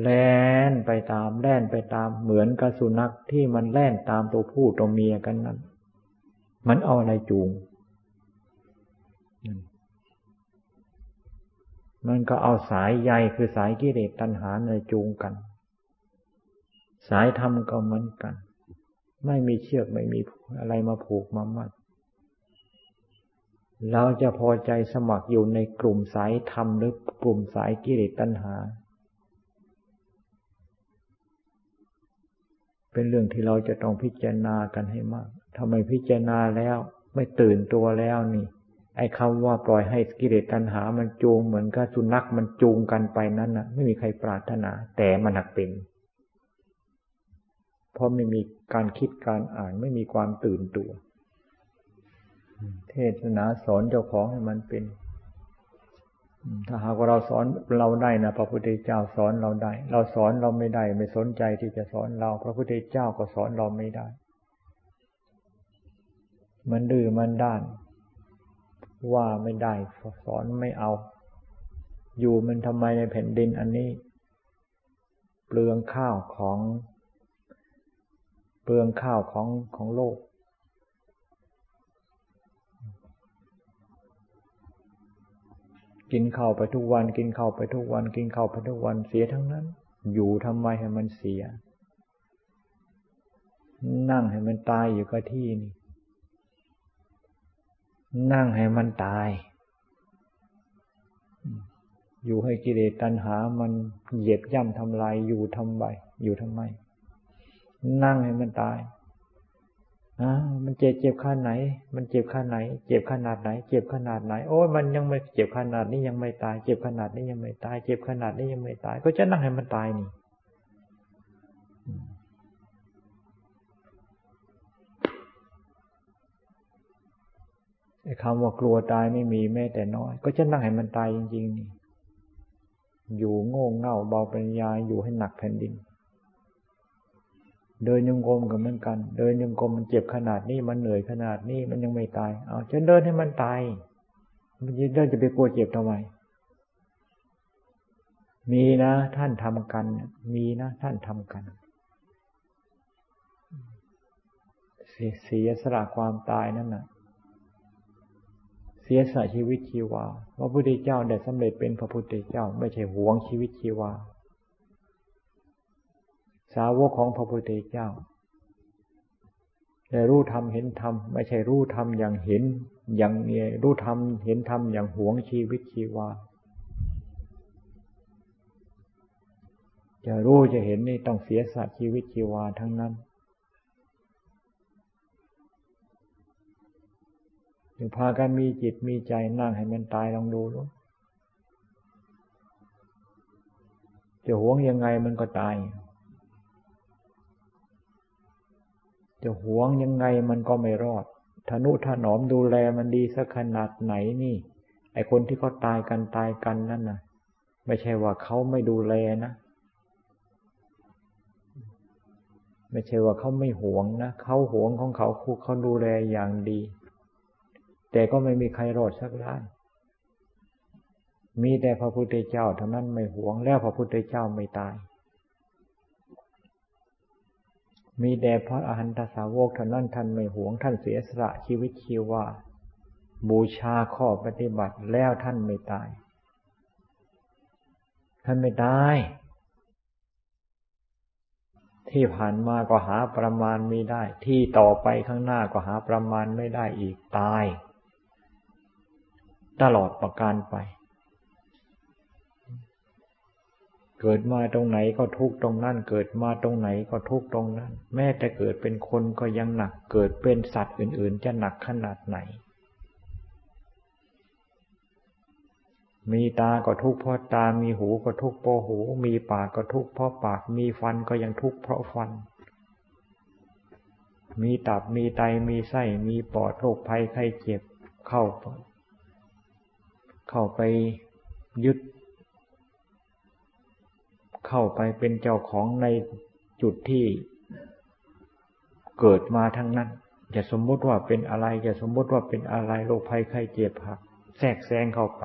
แล่นไปตามแล่นไปตามเหมือนกับสุนัขที่มันแล่นตามตัวผู้ตัวเมียกันนั้น มันเอาอะไรจูง มันก็เอาสายใยคือสายกิเลสตัณหาในจูงกัน สายธรรมก็เหมือนกัน ไม่มีเชือกไม่มีอะไรมาผูกมามัด เราจะพอใจสมัครอยู่ในกลุ่มสายธรรมหรือกลุ่มสายกิเลสตัณหา เป็นเรื่องที่เราจะต้องพิจารณากันให้มากทำไมพิจารณาแล้วไม่ตื่นตัวแล้วนี่ ไอ้คำว่าปล่อยให้กิเลสตัณหา มันจูงเหมือนกับสุนัขมันจูงกันไปนั้นนะไม่มีใครปรารถนา แต่มันหนักเป็น ราะไม่มีการคิดการอ่านไม่มีความตื่นตัว เทศนาสอนเจ้าของให้มันเป็น ถ้าหากว่าเราสอนเราได้นะพระพุทธเจ้าสอนเราได้ เราสอนเราไม่ได้ ไม่สนใจที่จะสอนเรา พระพุทธเจ้าก็สอนเราไม่ได้ มันดื้อมันด้าน ว่าไม่ได้สอนไม่เอา อยู่มันทำไมในแผ่นดินอันนี้ เปลืองข้าวของ ลืองข้าวของของโลก กินข้าวไปทุกวัน กินข้าวไปทุกวัน กินข้าวไปทุกวันเสียทั้งนั้น อยู่ทำไมให้มันเสีย นั่งให้มันตายอยู่กับที่นี่นั่งให้มันตาย อยู่ให้กิเลสตัณหา มันเหยียบย่ำทำลายอยู่ทำไมอยู่ทำไม นั่งให้มันตายอ่ามันเจ็บเจ็บขาไหน มันเจ็บขาไหน เจ็บขนาดไหน เจ็บขนาดไหน โอ้ยมันยังไม่เจ็บขนาดนี้ยังไม่ตาย เจ็บขนาดนี้ยังไม่ตาย เจ็บขนาดนี้ยังไม่ตาย ก็จะนั่งให้มันตายนี่ไอ้คำว่ากลัวตายไม่มีแม้แต่น้อย ก็จะนั่งให้มันตายจริงๆนี่อยู่โง่เง่าเบาปัญญาอยู่ให้หนักแผ่นดิน เดินยงกลมกับเหมือนกัน เดินยงกลมมันเจ็บขนาดนี้มันเหนื่อยขนาดนี้มันยังไม่ตาย เอาฉันเดินให้มันตาย มันจะเดินจะไปกลัวเจ็บทำไม มีนะท่านทำกัน มีนะท่านทำกัน เสียสละความตายนั่นน่ะ เสียสละชีวิตชีวาพระพุทธเจ้าได้สำเร็จเป็นพระพุทธเจ้า ไม่ใช่หวงชีวิตชีวา สาวกของพระพุทธเจ้าได้รู้ธรรมเห็นธรรมไม่ใช่รู้ธรรมอย่างเห็น อย่างเนี่ยรู้ธรรมเห็นธรรมอย่างหวงชีวิตชีวา จะรู้จะเห็นนี่ต้องเสียสัตว์ชีวิตชีวาทั้งนั้นถึงพากันมีจิตมีใจนั่งให้มันตายลองดูลูกจะหวงยังไงมันก็ตาย จะหวงยังไงมันก็ไม่รอดทนุถนอมดูแลมันดีสักขนาดไหนนี่ ไอคนที่เขาตายกันตายกันนั่นนะไม่ใช่ว่าเขาไม่ดูแลนะไม่ใช่ว่าเขาไม่หวงนะเขาหวงของเขาคูเขาดูแลอย่างดี แต่ก็ไม่มีใครรอดสักรายมีแต่พระพุทธเจ้าเท่านั้นไม่หวงแล้วพระพุทธเจ้าไม่ตาย มีแด่พระอรหันตสาวกท่านั้นท่านไม่หวงท่านเสียสละชีวิตชีวาบูชาข้อปฏิบัติแล้วท่านไม่ตาย ท่านไม่ตาย ที่ผ่านมาก็หาประมาณไม่ได้ ที่ต่อไปข้างหน้าก็หาประมาณไม่ได้อีกตาย ตลอดประการไป เกิดมาตรงไหนก็ทุกตรงนั้น เกิดมาตรงไหนก็ทุกตรงนั้น แม้แต่เกิดเป็นคนก็ยังหนัก เกิดเป็นสัตว์อื่น ๆ จะหนักขนาดไหน มีตาก็ทุกเพราะตา มีหูก็ทุกเพราะหู มีปากก็ทุกเพราะปาก มีฟันก็ยังทุกเพราะฟัน มีตับ มีไต มีไส้ มีปอดโรคภัยไข้เจ็บเข้า เข้าไปยึด เข้าไปเป็นเจ้าของในจุดที่เกิดมาทั้งนั้นจะสมมุติว่าเป็นอะไรจะสมมุติว่าเป็นอะไรโรคภัยไข้เจ็บหัก แทรกแซงเข้าไป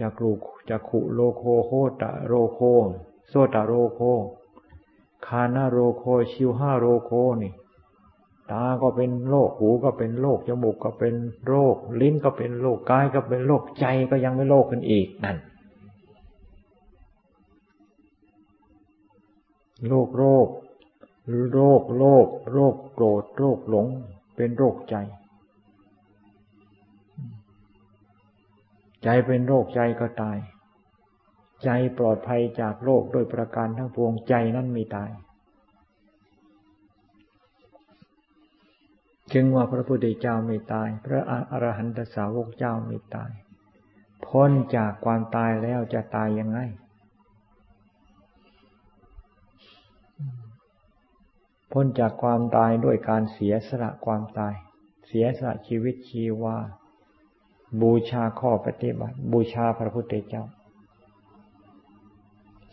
จากรูจากขุโลโคโคตะโรโคโซตะโรโค คานาโรโค ชิวห้าโรโคนี่ ตาก็เป็นโรคหูก็เป็นโรคจมูกก็เป็นโรค ลิ้นก็เป็นโรคกายก็เป็นโรคใจก็ยังไม่โรคกันอีกนั่นโรคโรคโรคโรคโรคโกรธโรคหลง เป็นโรคใจ ใจเป็นโรคใจก็ตาย ใจปลอดภัยจากโรคโดยประการทั้งปวงใจนั้นไม่ตาย จึงว่าพระพุทธเจ้าไม่ตาย พระอรหันตสาวกเจ้าไม่ตาย พ้นจากความตายแล้วจะตายยังไง พ้นจากความตายด้วยการเสียสละความตาย เสียสละชีวิตชีวา บูชาข้อปฏิบัติ บูชาพระพุทธเจ้า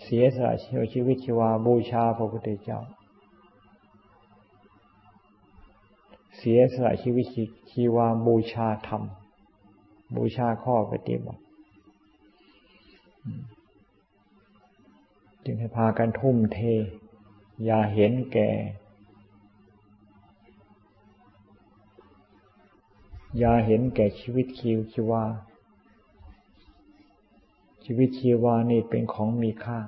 เสียสละชีวิตชีวา บูชาพระพุทธเจ้า เสียสละชีวิตชีวาบูชาธรรม บูชาข้อปฏิบัติจึงให้พากันทุ่มเท อย่าเห็นแก่ อย่าเห็นแก่ชีวิตคิวชีวา ชีวิตชีวานี่เป็นของมีค่า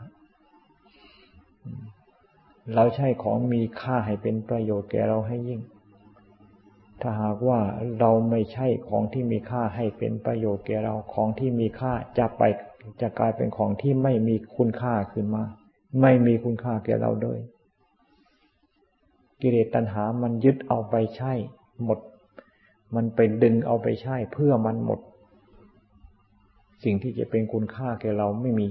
เราใช้ของมีค่าให้เป็นประโยชน์แก่เราให้ยิ่ง ถ้าหากว่าเราไม่ใช่ของที่มีค่าให้เป็นประโยชน์แก่เราของที่มีค่าจะไปจะกลายเป็นของที่ไม่มีคุณค่าขึ้นมา ไม่มีคุณค่าแก่เราเลยกิเลสตัณหามันยึดเอาไปใช้หมด มันไปดึงเอาไปใช้เพื่อมันหมด สิ่งที่จะเป็นคุณค่าแก่เราไม่มี